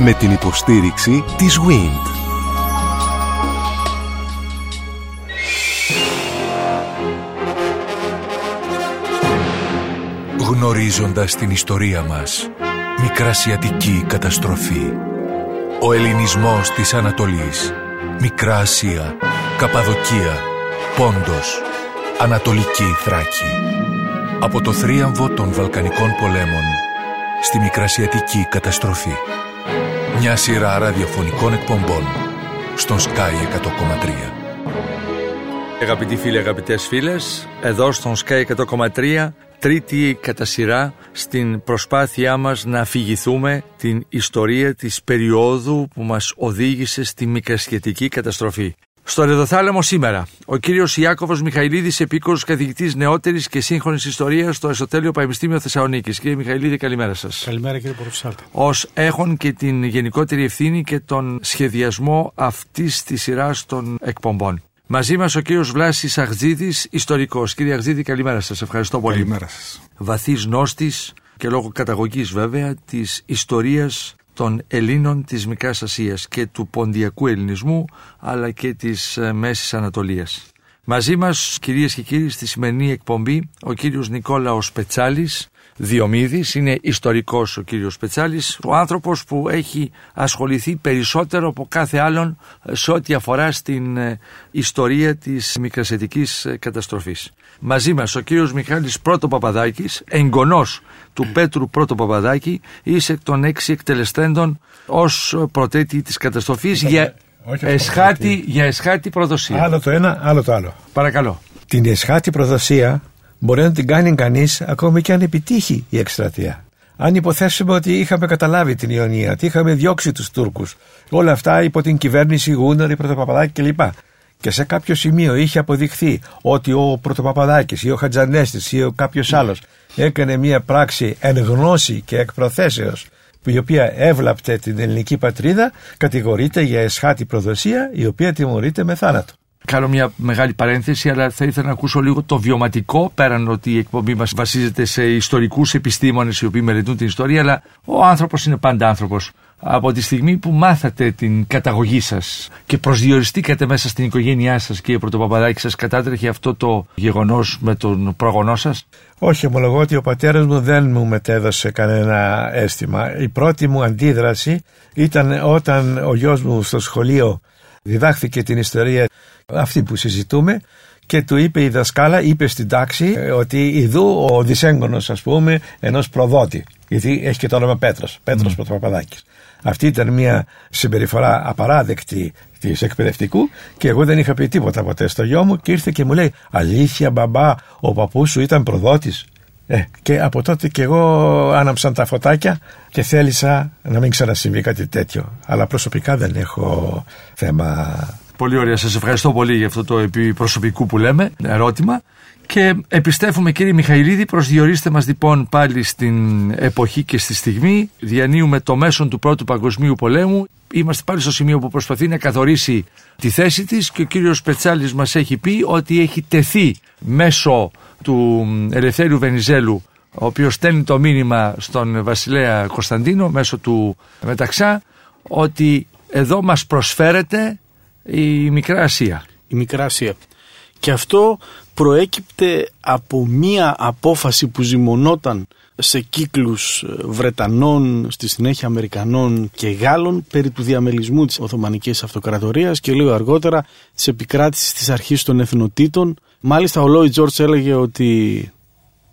Με την υποστήριξη της WIND. Γνωρίζοντας την ιστορία μας, Μικρασιατική καταστροφή. Ο ελληνισμός της Ανατολής. Μικρά Ασία, Καπαδοκία, Πόντος, Ανατολική Θράκη. Από το θρίαμβο των Βαλκανικών πολέμων στη Μικρασιατική καταστροφή. Μια σειρά ραδιοφωνικών εκπομπών στον Sky 100,3. Αγαπητοί φίλοι, αγαπητές φίλες, εδώ στον Sky 100,3 τρίτη κατά σειρά στην προσπάθειά μας να αφηγηθούμε την ιστορία της περίοδου που μας οδήγησε στη μικρασιατική καταστροφή. Στο Ρεδοθάλαμο σήμερα, ο κύριος Ιάκωβος Μιχαηλίδης, επίκορος καθηγητής νεότερης και σύγχρονης ιστορίας στο Εσωτέλειο Πανεπιστήμιο Θεσσαλονίκης. Κύριε Μιχαηλίδη, καλημέρα σας. Καλημέρα κύριε Πορφισάλτη. Ως έχουν και την γενικότερη ευθύνη και τον σχεδιασμό αυτής της σειράς των εκπομπών. Μαζί μας ο κύριος Βλάσης Αχτζίδης, ιστορικός. Κύριε Αχτζίδη, καλημέρα σας. Ευχαριστώ πολύ. Καλημέρα σας. Βαθύς γνώστης και λόγω καταγωγής βέβαια της ιστορίας των Ελλήνων της Μικράς Ασίας και του ποντιακού ελληνισμού αλλά και της ε, Μέσης Ανατολίας. Μαζί μας κυρίες και κύριοι στη σημερινή εκπομπή ο κύριος Νικόλαος Πετσάλης Διομήδης, είναι ιστορικός ο κύριος Πετσάλης, ο άνθρωπος που έχει ασχοληθεί περισσότερο από κάθε άλλον σε ό,τι αφορά στην ε, ιστορία της μικρασιατικής ε, καταστροφής. Μαζί μας ο κύριος Μιχάλης Πρώτο Παπαδάκης, εγγονός του Πέτρου Πρώτο Παπαδάκη, είσαι εκ των έξι εκτελεστέντων ως προτέτη της καταστροφής για, εσχάτη, για εσχάτη προδοσία. Άλλο το ένα, άλλο το άλλο. Παρακαλώ. Την εσχάτη προδοσία μπορεί να την κάνει κανείς ακόμη και αν επιτύχει η εκστρατεία. Αν υποθέσουμε ότι είχαμε καταλάβει την Ιωνία, ότι είχαμε διώξει τους Τούρκους, όλα αυτά υπό την κυβέρνηση Γούναρη, Πρωτοπαπαδάκη κλπ. Και σε κάποιο σημείο είχε αποδειχθεί ότι ο Πρωτοπαπαδάκης ή ο Χατζανέστης ή ο κάποιος άλλος έκανε μια πράξη εν γνώση και εκ προθέσεως η οποία έβλαπτε την ελληνική πατρίδα, κατηγορείται για εσχάτη προδοσία, η οποία τιμωρείται με θάνατο κάνω μια μεγάλη παρένθεση, αλλά θα ήθελα να ακούσω λίγο το βιωματικό, πέραν ότι η εκπομπή μας βασίζεται σε ιστορικούς επιστήμονες οι οποίοι μελετούν την ιστορία, αλλά ο άνθρωπος είναι πάντα άνθρωπος. Από τη στιγμή που μάθατε την καταγωγή σας και προσδιοριστήκατε μέσα στην οικογένειά σας, κύριε Πρωτοπαπαδάκης, σας κατάτρεχε αυτό το γεγονός με τον προγονό σας; Όχι, ομολογώ ότι ο πατέρας μου δεν μου μετέδωσε κανένα αίσθημα. Η πρώτη μου αντίδραση ήταν όταν ο γιος μου στο σχολείο διδάχθηκε την ιστορία αυτή που συζητούμε και του είπε η δασκάλα, είπε στην τάξη ε, ότι ειδού ο δυσέγγωνος ας πούμε ενός προδότη γιατί έχει και το όνομα Πέτρος, Πέτρος mm. Πρωτοπαπαδάκης. Αυτή ήταν μια συμπεριφορά απαράδεκτη της εκπαιδευτικού και εγώ δεν είχα πει τίποτα ποτέ στο γιο μου και ήρθε και μου λέει Αλήθεια μπαμπά, ο παππούς σου ήταν προδότης. Ε, και από τότε και εγώ άναψαν τα φωτάκια και θέλησα να μην ξανασυμβεί κάτι τέτοιο. Αλλά προσωπικά δεν έχω θέμα Πολύ ωραία. Σας ευχαριστώ πολύ για αυτό το επί προσωπικού που λέμε ερώτημα. Και επιστρέφουμε κύριε Μιχαηλίδη, προσδιορίστε μας λοιπόν πάλι στην εποχή και στη στιγμή. Διανύουμε το μέσον του Πρώτου Παγκοσμίου Πολέμου. Είμαστε πάλι στο σημείο που προσπαθεί να καθορίσει τη θέση της και ο κύριος Πετσάλης μας έχει πει ότι έχει τεθεί μέσω του Ελευθέριου Βενιζέλου ο οποίος στέλνει το μήνυμα στον βασιλέα Κωνσταντίνο μέσω του Μεταξά ότι εδώ μας προσφέρεται η Μικρά Ασία. Η Μικρά Ασία. Και αυτό προέκυπτε από μία απόφαση που ζυμωνόταν σε κύκλους ε, Βρετανών, στη συνέχεια Αμερικανών και Γάλλων περί του διαμελισμού της Οθωμανικής Αυτοκρατορίας και λίγο αργότερα της επικράτησης της αρχής των εθνοτήτων. Μάλιστα ο Λόι Τζόρτς έλεγε ότι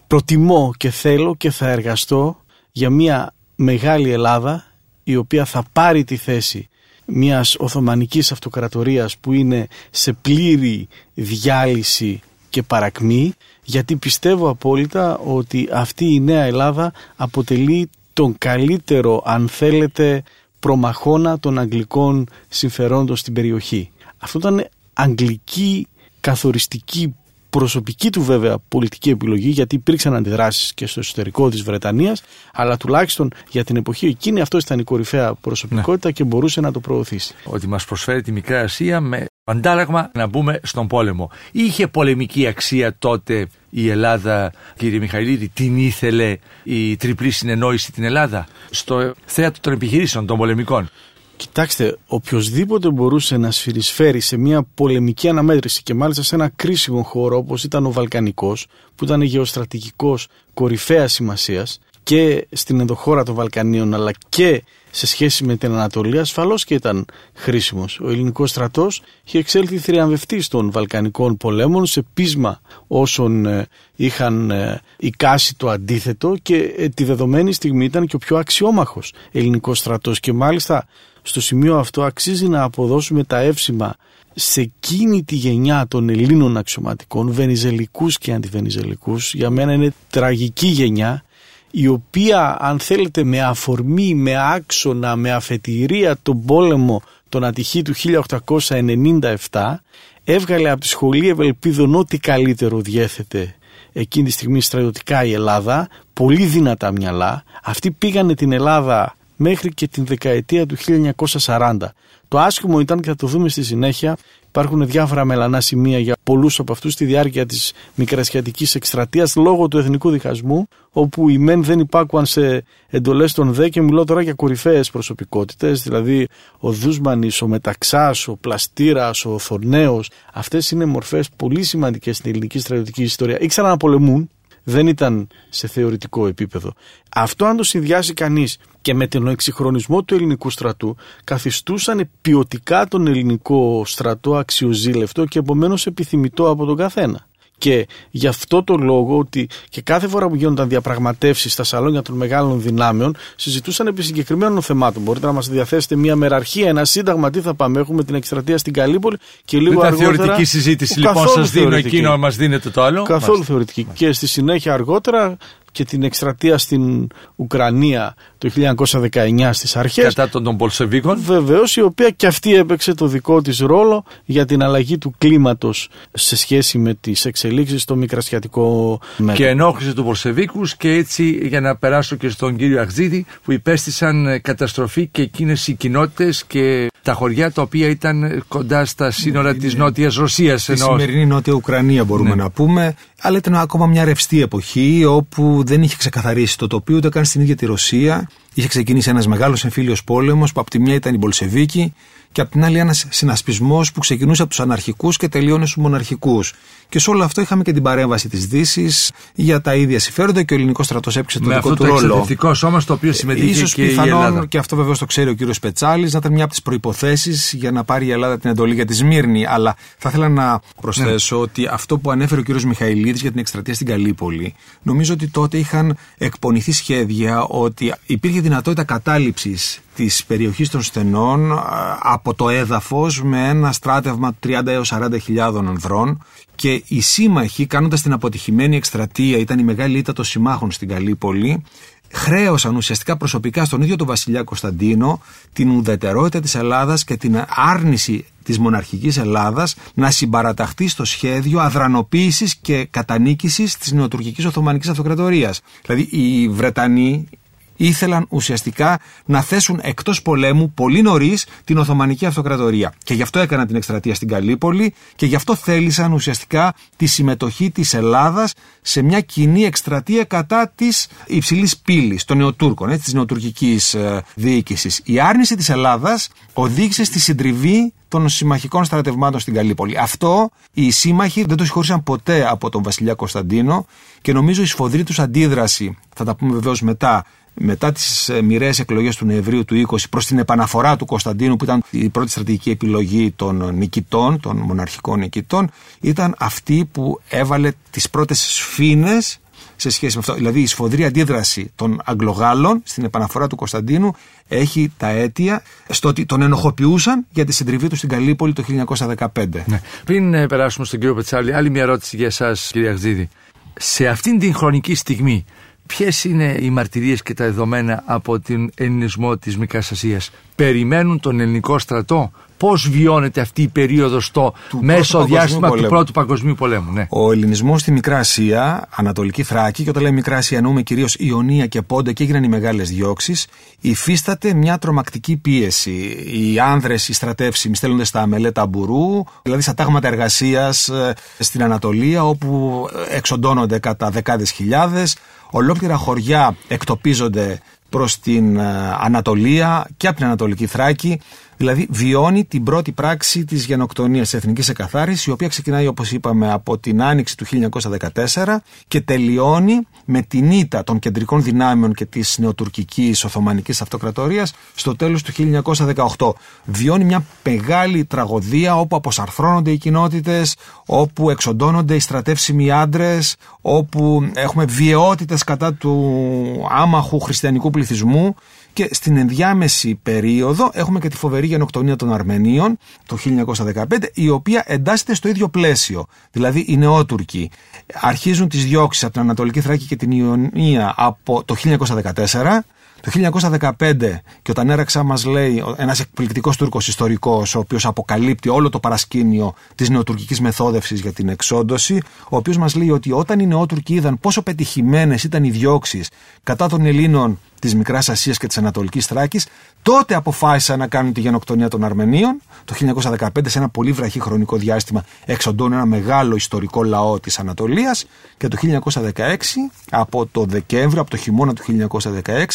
προτιμώ και θέλω και θα εργαστώ για μια μεγάλη Ελλάδα η οποία θα πάρει τη θέση μιας Οθωμανικής Αυτοκρατορίας που είναι σε πλήρη διάλυση και παρακμή γιατί πιστεύω απόλυτα ότι αυτή η νέα Ελλάδα αποτελεί τον καλύτερο αν θέλετε προμαχώνα των αγγλικών συμφερόντων στην περιοχή. Αυτό ήταν αγγλική καθοριστική προσωπική του βέβαια πολιτική επιλογή, γιατί υπήρξαν αντιδράσεις και στο εσωτερικό της Βρετανίας, αλλά τουλάχιστον για την εποχή εκείνη αυτό ήταν η κορυφαία προσωπικότητα ναι. και μπορούσε να το προωθήσει. Ότι μας προσφέρει τη Μικρά Ασία με αντάλλαγμα να μπούμε στον πόλεμο. Είχε πολεμική αξία τότε η Ελλάδα, κύριε Μιχαηλίδη, την ήθελε η τριπλή συνεννόηση την Ελλάδα στο θέατρο των επιχειρήσεων των πολεμικών; Κοιτάξτε, οποιοδήποτε μπορούσε να σφυρισφέρει σε μια πολεμική αναμέτρηση και μάλιστα σε ένα κρίσιμο χώρο όπως ήταν ο Βαλκανικός, που ήταν γεωστρατηγικός κορυφαίας σημασίας και στην ενδοχώρα των Βαλκανίων αλλά και σε σχέση με την Ανατολή ασφαλώς και ήταν χρήσιμος. Ο ελληνικός στρατός είχε εξέλθει θριαμβευτή των Βαλκανικών πολέμων σε πείσμα όσων ε, είχαν ε, εικάσει το αντίθετο και ε, τη δεδομένη στιγμή ήταν και ο πιο αξιόμαχος ελληνικός στρατός και μάλιστα στο σημείο αυτό αξίζει να αποδώσουμε τα εύσημα σε εκείνη τη γενιά των Ελλήνων αξιωματικών, βενιζελικούς και αντιβενιζελικούς, για μένα είναι τραγική γενιά, η οποία αν θέλετε με αφορμή, με άξονα, με αφετηρία τον πόλεμο τον ατυχή του 1897 έβγαλε από τη σχολή Ευελπίδων ό,τι καλύτερο διέθετε εκείνη τη στιγμή στρατιωτικά η Ελλάδα, πολύ δυνατά μυαλά. Αυτοί πήγανε την Ελλάδα μέχρι και την δεκαετία του 1940. Το άσχημο ήταν και θα το δούμε στη συνέχεια Υπάρχουν διάφορα μελανά σημεία για πολλούς από αυτούς στη διάρκεια της μικρασιατικής εκστρατείας λόγω του εθνικού διχασμού, όπου οι μεν δεν υπάκουαν σε εντολές των ΔΕ και μιλώ τώρα για κορυφαίες προσωπικότητες, δηλαδή ο Δούσμανης, ο Μεταξάς, ο Πλαστήρας, ο Θορνέο. Αυτές είναι μορφές πολύ σημαντικές στην ελληνική στρατιωτική ιστορία. Ήξεραν να πολεμούν, δεν ήταν σε θεωρητικό επίπεδο. Αυτό αν το συνδυάσει κανείς και με τον εξυγχρονισμό του ελληνικού στρατού καθιστούσαν ποιοτικά τον ελληνικό στρατό αξιοζήλευτο και επομένως επιθυμητό από τον καθένα. Και γι' αυτό το λόγο ότι και κάθε φορά που γίνονταν διαπραγματεύσεις στα σαλόνια των μεγάλων δυνάμεων, συζητούσαν επί συγκεκριμένων θεμάτων. Μπορείτε να μας διαθέσετε μια μεραρχία, ένα σύνταγμα, τι θα πάμε. Έχουμε την εκστρατεία στην Καλύπολη και λίγο Ήταν αργότερα. θεωρητική συζήτηση, λοιπόν, σας δίνω εκείνο, μας δίνετε το άλλο. Καθόλου θεωρητική. Και στη συνέχεια αργότερα και την εκστρατεία στην Ουκρανία το 1919 στις αρχές. Κατά των, των Πολσεβίκων. Βεβαίως, η οποία και αυτή έπαιξε το δικό της ρόλο για την αλλαγή του κλίματος σε σχέση με τις εξελίξεις στο μικρασιατικό μέτωπο. Και ενόχλησε τους Πολσεβίκους και έτσι για να περάσω και στον κύριο Αχζίδη που υπέστησαν καταστροφή και εκείνες οι κοινότητες και τα χωριά τα οποία ήταν κοντά στα σύνορα ναι, της ναι. Νότιας Ρωσίας. Στη σημερινή Νότια Ουκρανία μπορούμε ναι. να πούμε αλλά ήταν ακόμα μια ρευστή εποχή όπου δεν είχε ξεκαθαρίσει το τοπίο ούτε καν στην ίδια τη Ρωσία. Είχε ξεκινήσει ένας μεγάλος εμφύλιος πόλεμος που από τη μια ήταν η Μπολσεβίκη και από την άλλη ένας συνασπισμός που ξεκινούσε από τους αναρχικούς και τελείωνε στους μοναρχικούς. Και σε όλο αυτό είχαμε και την παρέμβαση της Δύσης για τα ίδια συμφέροντα και ο ελληνικός στρατός έπαιξε το δικό του ρόλο. Με αυτό σώμα στο οποίο συμμετείχε ίσως και πιθανόν, η Ελλάδα. Και αυτό βεβαίω το ξέρει ο κύριος Πετσάλης, να ήταν μια από τις προποθέσει για να πάρει η Ελλάδα την εντολή για τη Σμύρνη. Αλλά θα ήθελα να προσθέσω ναι. ότι αυτό που ανέφερε ο κύριος Μιχαηλίδης για την εκστρατεία στην Καλύπολη, νομίζω ότι τότε είχαν εκπονηθεί σχέδια ότι υπήρχε δυνατότητα κατάληψης της περιοχής των στενών από το έδαφος με ένα στράτευμα 30 έως 40 χιλιάδων ανδρών και οι σύμμαχοι κάνοντας την αποτυχημένη εκστρατεία ήταν η μεγάλη ήττα των συμμάχων στην Καλύπολη χρέωσαν ουσιαστικά προσωπικά στον ίδιο τον βασιλιά Κωνσταντίνο την ουδετερότητα της Ελλάδας και την άρνηση της μοναρχικής Ελλάδας να συμπαραταχθεί στο σχέδιο αδρανοποίησης και κατανίκησης της νεοτουρκικής Οθωμανικής Αυτοκρατορίας. Δηλαδή οι Βρετανοί ήθελαν ουσιαστικά να θέσουν εκτός πολέμου πολύ νωρίς την Οθωμανική Αυτοκρατορία. Και γι' αυτό έκαναν την εκστρατεία στην Καλύπολη και γι' αυτό θέλησαν ουσιαστικά τη συμμετοχή της Ελλάδας σε μια κοινή εκστρατεία κατά της υψηλής πύλης των Νεοτούρκων, της νεοτουρκικής ε, διοίκησης. Η άρνηση της Ελλάδας οδήγησε στη συντριβή των συμμαχικών στρατευμάτων στην Καλύπολη. Αυτό οι σύμμαχοι δεν το συγχώρησαν ποτέ από τον Βασιλιά Κωνσταντίνο και νομίζω η σφοδρή τους αντίδραση, θα τα πούμε βεβαίως μετά, μετά τις ε, μοιραίες εκλογές του Νοεμβρίου του 20 προς την επαναφορά του Κωνσταντίνου, που ήταν η πρώτη στρατηγική επιλογή των νικητών, των μοναρχικών νικητών, ήταν αυτή που έβαλε τις πρώτες σφήνες σε σχέση με αυτό. Δηλαδή η σφοδρή αντίδραση των Αγγλογάλων στην επαναφορά του Κωνσταντίνου έχει τα αίτια στο ότι τον ενοχοποιούσαν για τη συντριβή τους στην Καλύπολη το 1915. Ναι. Πριν ε, περάσουμε στον κύριο Πετσάλη, άλλη μια ερώτηση για εσάς, κύριε Αχζίδη. Σε αυτήν την χρονική στιγμή, Ποιες είναι οι μαρτυρίες και τα δεδομένα από την ελληνισμό της Μικράς Ασίας; Περιμένουν τον ελληνικό στρατό; Πώς βιώνεται αυτή η περίοδος στο Του μέσο Πρώτου διάστημα Παγκοσμίου του Πολέμου. Πρώτου Παγκοσμίου Πολέμου. Ναι. Ο ελληνισμός στη Μικρά Ασία, Ανατολική Θράκη, και όταν λέμε Μικρά Ασία εννοούμε κυρίως Ιωνία και Πόντα και έγιναν οι μεγάλες διώξεις, υφίσταται μια τρομακτική πίεση. Οι άνδρες, οι στρατεύσιμοι, στέλνονται στα μελέτα μπουρού, δηλαδή στα τάγματα εργασίας στην Ανατολία, όπου εξοντώνονται κατά δεκάδες χιλιάδες. Ολόκληρα χωριά εκτοπίζονται προς την ε, Ανατολία και από την Ανατολική Θράκη. Δηλαδή βιώνει την πρώτη πράξη της γενοκτονίας της Εθνικής Εκαθάρισης η οποία ξεκινάει όπως είπαμε από την άνοιξη του 1914 και τελειώνει με την ήττα των κεντρικών δυνάμεων και της νεοτουρκικής Οθωμανικής Αυτοκρατορίας στο τέλος του 1918. Βιώνει μια μεγάλη τραγωδία όπου αποσαρθρώνονται οι κοινότητες, όπου εξοντώνονται οι στρατεύσιμοι άντρες, όπου έχουμε βιαιότητες κατά του άμαχου χριστιανικού πληθυσμού και στην ενδιάμεση περίοδο έχουμε και τη φοβερή γενοκτονία των Αρμενίων το 1915, η οποία εντάσσεται στο ίδιο πλαίσιο. Δηλαδή οι νεότουρκοι αρχίζουν τις διώξεις από την Ανατολική Θράκη και την Ιωνία από το 1914. Το 1915 και ο Τανέραξα μας λέει ένας εκπληκτικός Τούρκος ιστορικός ο οποίος αποκαλύπτει όλο το παρασκήνιο της νεοτουρκικής μεθόδευσης για την εξόντωση ο οποίος μας λέει ότι όταν οι νεότουρκοι είδαν πόσο πετυχημένες ήταν οι διώξεις κατά των Ελλήνων της Μικράς Ασίας και της Ανατολικής Θράκης τότε αποφάσισαν να κάνουν τη γενοκτονία των Αρμενίων το 1915 σε ένα πολύ βραχή χρονικό διάστημα εξοντώνουν ένα μεγάλο ιστορικό λαό της Ανατολίας και το 1916 από το Δεκέμβριο, από το χειμώνα του 1916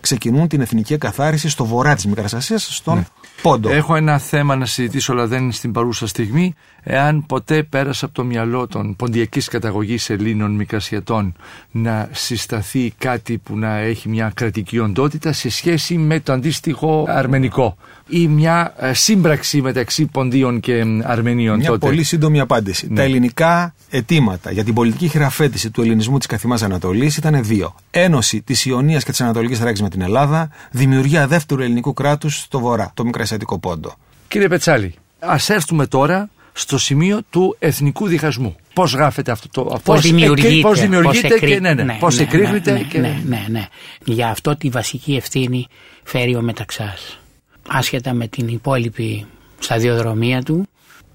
ξεκινούν την εθνική εκαθάριση στο βορρά της Μικράς Ασίας στον Πόντο. Έχω ένα θέμα να συζητήσω, αλλά δεν είναι στην παρούσα στιγμή. Εάν ποτέ πέρασε από το μυαλό των ποντιακής καταγωγής Ελλήνων Μικρασιατών να συσταθεί κάτι που να έχει μια κρατική οντότητα σε σχέση με το αντίστοιχο αρμενικό ή μια ε, σύμπραξη μεταξύ Ποντίων και ε, Αρμενίων Μια τότε; πολύ σύντομη απάντηση. Τα ελληνικά αιτήματα για την πολιτική χειραφέτηση του ελληνισμού της καθημάς Ανατολής ήταν δύο. Ένωση της Ιωνίας και της Ανατολικής Θράκη με την Ελλάδα, δημιουργία δεύτερου ελληνικού κράτους στο βορρά, το Μικρασιατικό Πόντο. Κύριε Πετσάλη, ας έρθουμε τώρα στο σημείο του εθνικού διχασμού. Πώς γράφεται αυτό το. Πώς δημιουργείται, πώς δημιουργείται πώς και εκρή- ναι, ναι, ναι, πώς ναι, εκρήγνεται ναι, και... ναι, ναι, ναι. Για αυτό τη βασική ευθύνη φέρει ο Μεταξάς. Άσχετα με την υπόλοιπη σταδιοδρομία του,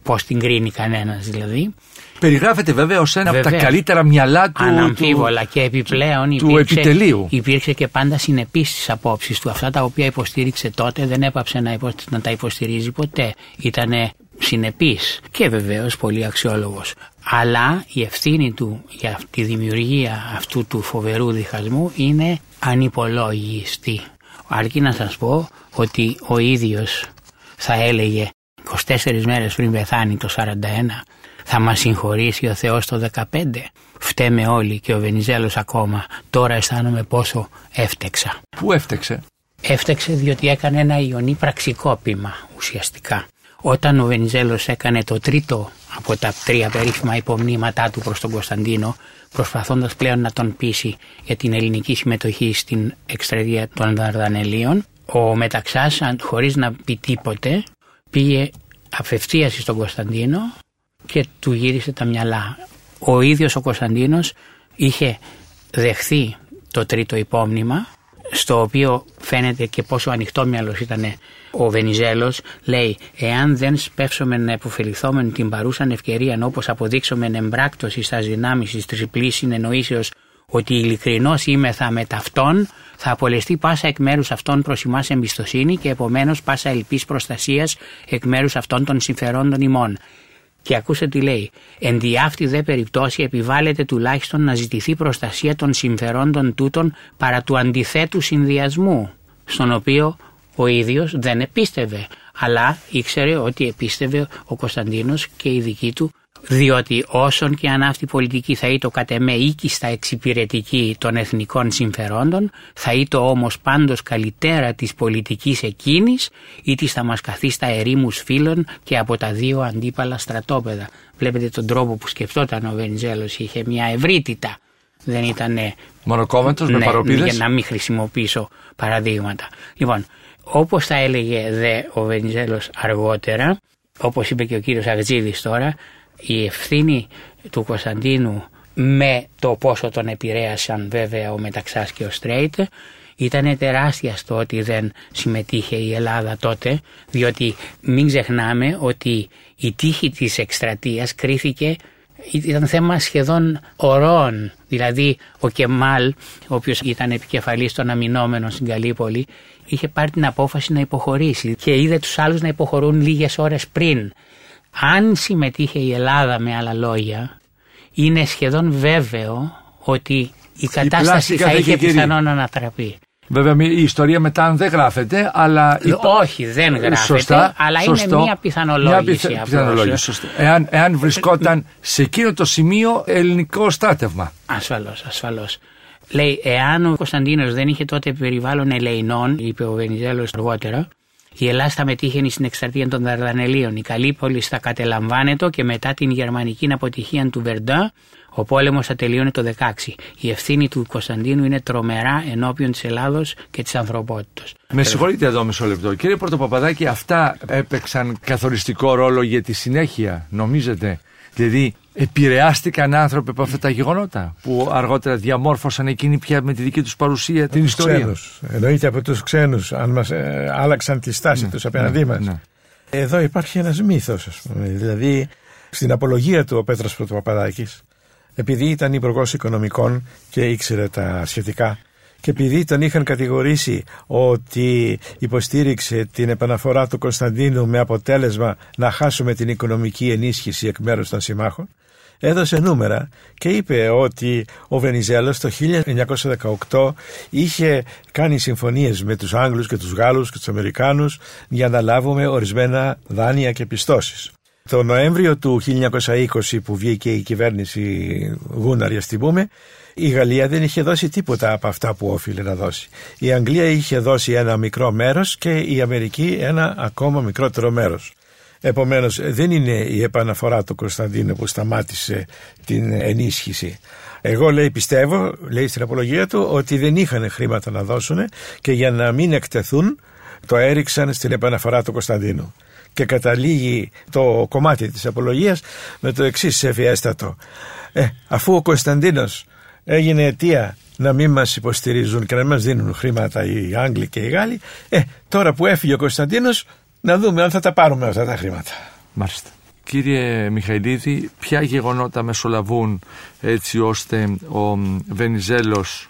πώς την κρίνει κανένας δηλαδή, Περιγράφεται βέβαια ως ένα από τα Βεβαίως. καλύτερα μυαλά του, αναμφίβολα του, και επιπλέον του υπήρξε, επιτελείου. υπήρξε και πάντα συνεπής στις απόψεις του. Αυτά τα οποία υποστήριξε τότε δεν έπαψε να, υπο- να τα υποστηρίζει ποτέ. Ήτανε συνεπής και βεβαίως πολύ αξιόλογος. Αλλά η ευθύνη του για τη δημιουργία αυτού του φοβερού διχασμού είναι ανυπολόγιστη. Αρκεί να σας πω ότι ο ίδιος θα έλεγε 24 μέρες πριν πεθάνει το 41 θα μας συγχωρήσει ο Θεός το 15 φταίμε όλοι και ο Βενιζέλος ακόμα τώρα αισθάνομαι πόσο έφτεξα Πού έφτεξε; έφτεξε διότι έκανε ένα ιονί πραξικόπημα ουσιαστικά όταν ο Βενιζέλος έκανε το τρίτο από τα τρία περίφημα υπομνήματά του προς τον Κωνσταντίνο προσπαθώντας πλέον να τον πείσει για την ελληνική συμμετοχή στην εξτρεδία των Δαρδανελίων ο Μεταξάς αν- χωρίς να πει τίποτε πήγε απευθείας στον Κωνσταντίνο και του γύρισε τα μυαλά. Ο ίδιος ο Κωνσταντίνος είχε δεχθεί το τρίτο υπόμνημα στο οποίο φαίνεται και πόσο ανοιχτόμυαλος ήταν ο Βενιζέλος λέει εάν δεν σπεύσουμε να επωφεληθούμε την παρούσαν ευκαιρία όπως αποδείξουμε εμπράκτωσης στα δυνάμεις της τριπλής συνεννοήσεως ότι ειλικρινώς είμεθα με ταυτόν θα απολεστεί πάσα εκ μέρους αυτών προς εμάς εμπιστοσύνη και επομένως πάσα ελπής προστασίας εκ μέρους αυτών των συμφερόντων ημών. Και ακούσε τι λέει. Εν δι' αυτή δε περιπτώσει επιβάλλεται τουλάχιστον να ζητηθεί προστασία των συμφερόντων τούτων παρά του αντιθέτου συνδυασμού, στον οποίο ο ίδιος δεν επίστευε, αλλά ήξερε ότι επίστευε ο Κωνσταντίνος και η δική του διότι όσον και αν αυτή η πολιτική θα είτο κατ' εμέ οίκιστα εξυπηρετική των εθνικών συμφερόντων, θα είτο όμως πάντως καλυτέρα της πολιτικής εκείνης ή της θα μας καθίστα ερήμους φίλων και από τα δύο αντίπαλα στρατόπεδα. Βλέπετε τον τρόπο που σκεφτόταν ο Βενιζέλος, είχε μια ευρύτητα. Δεν ήταν Μονοκόμματος με ναι, παροπίδες; Για να μην χρησιμοποιήσω παραδείγματα. Λοιπόν, όπως θα έλεγε δε ο Βενιζέλος αργότερα, όπως είπε και ο κύριος Αγτζίδης τώρα, η ευθύνη του Κωνσταντίνου με το πόσο τον επηρέασαν βέβαια ο Μεταξάς και ο Στρέιτ ήταν τεράστια στο ότι δεν συμμετείχε η Ελλάδα τότε, διότι μην ξεχνάμε ότι η τύχη της εκστρατείας κρίθηκε ήταν θέμα σχεδόν ωρών. Δηλαδή ο Κεμάλ, ο οποίος ήταν επικεφαλής των αμυνόμενων στην Καλύπολη, είχε πάρει την απόφαση να υποχωρήσει και είδε τους άλλους να υποχωρούν λίγες ώρες πριν. Αν συμμετείχε η Ελλάδα με άλλα λόγια, είναι σχεδόν βέβαιο ότι η κατάσταση θα είχε πιθανόν να ανατραπεί. Βέβαια η ιστορία μετά δεν γράφεται, αλλά... Όχι, δεν γράφεται, σωστά, αλλά είναι μία πιθανολόγηση. Μια πιθανολόγηση, Εάν, εάν βρισκόταν σε εκείνο το σημείο ελληνικό στράτευμα. Ασφαλώς, ασφαλώς. Λέει, εάν ο Κωνσταντίνος δεν είχε τότε περιβάλλον ελεηνών, είπε ο Βενιζέλος αργότερα, η Ελλάδα θα μετήχε στην εκστρατεία των Δαρδανελίων. Η καλή πόλη θα κατελαμβάνεται και μετά την γερμανική αποτυχία του Βερντά, ο πόλεμος θα τελείωνε το 16. Η ευθύνη του Κωνσταντίνου είναι τρομερά ενώπιον της Ελλάδος και της ανθρωπότητας. Με συγχωρείτε εδώ μισό λεπτό. Κύριε Πρωτοπαπαδάκη, αυτά έπαιξαν καθοριστικό ρόλο για τη συνέχεια, νομίζετε; Δηλαδή, επηρεάστηκαν άνθρωποι από αυτά τα γεγονότα που αργότερα διαμόρφωσαν εκείνη πια με τη δική τους παρουσία την ιστορία. Ξένους. Εννοείται από τους ξένους, αν μας ε, άλλαξαν τη στάση ναι, τους απέναντί ναι, μας. Ναι. Εδώ υπάρχει ένας μύθος, ας πούμε. Δηλαδή, στην απολογία του ο Πέτρος Πρωτοπαπαδάκης, επειδή ήταν υπουργός οικονομικών και ήξερε τα σχετικά, και επειδή τον είχαν κατηγορήσει ότι υποστήριξε την επαναφορά του Κωνσταντίνου με αποτέλεσμα να χάσουμε την οικονομική ενίσχυση εκ μέρους των συμμάχων, έδωσε νούμερα και είπε ότι ο Βενιζέλος το 1918 είχε κάνει συμφωνίες με τους Άγγλους και τους Γάλλους και τους Αμερικάνους για να λάβουμε ορισμένα δάνεια και πιστώσεις. Το Νοέμβριο του 1920 που βγήκε η κυβέρνηση Γούναρη, ας την πούμε, η Γαλλία δεν είχε δώσει τίποτα από αυτά που όφιλε να δώσει. Η Αγγλία είχε δώσει ένα μικρό μέρος και η Αμερική ένα ακόμα μικρότερο μέρος. Επομένως δεν είναι η επαναφορά του Κωνσταντίνου που σταμάτησε την ενίσχυση. Εγώ λέει πιστεύω, λέει στην απολογία του, ότι δεν είχαν χρήματα να δώσουν και για να μην εκτεθούν το έριξαν στην επαναφορά του Κωνσταντίνου. Και καταλήγει το κομμάτι της απολογίας με το εξής ευιέστατο. Ε, αφού ο Κωνσταντίνος έγινε αιτία να μην μας υποστηρίζουν και να μην μας δίνουν χρήματα οι Άγγλοι και οι Γάλλοι, ε, τώρα που έφυγε ο Κωνσταντίνος να δούμε αν θα τα πάρουμε αυτά τα χρήματα. Μάλιστα. Κύριε Μιχαηλίδη, ποια γεγονότα μεσολαβούν έτσι ώστε ο Βενιζέλος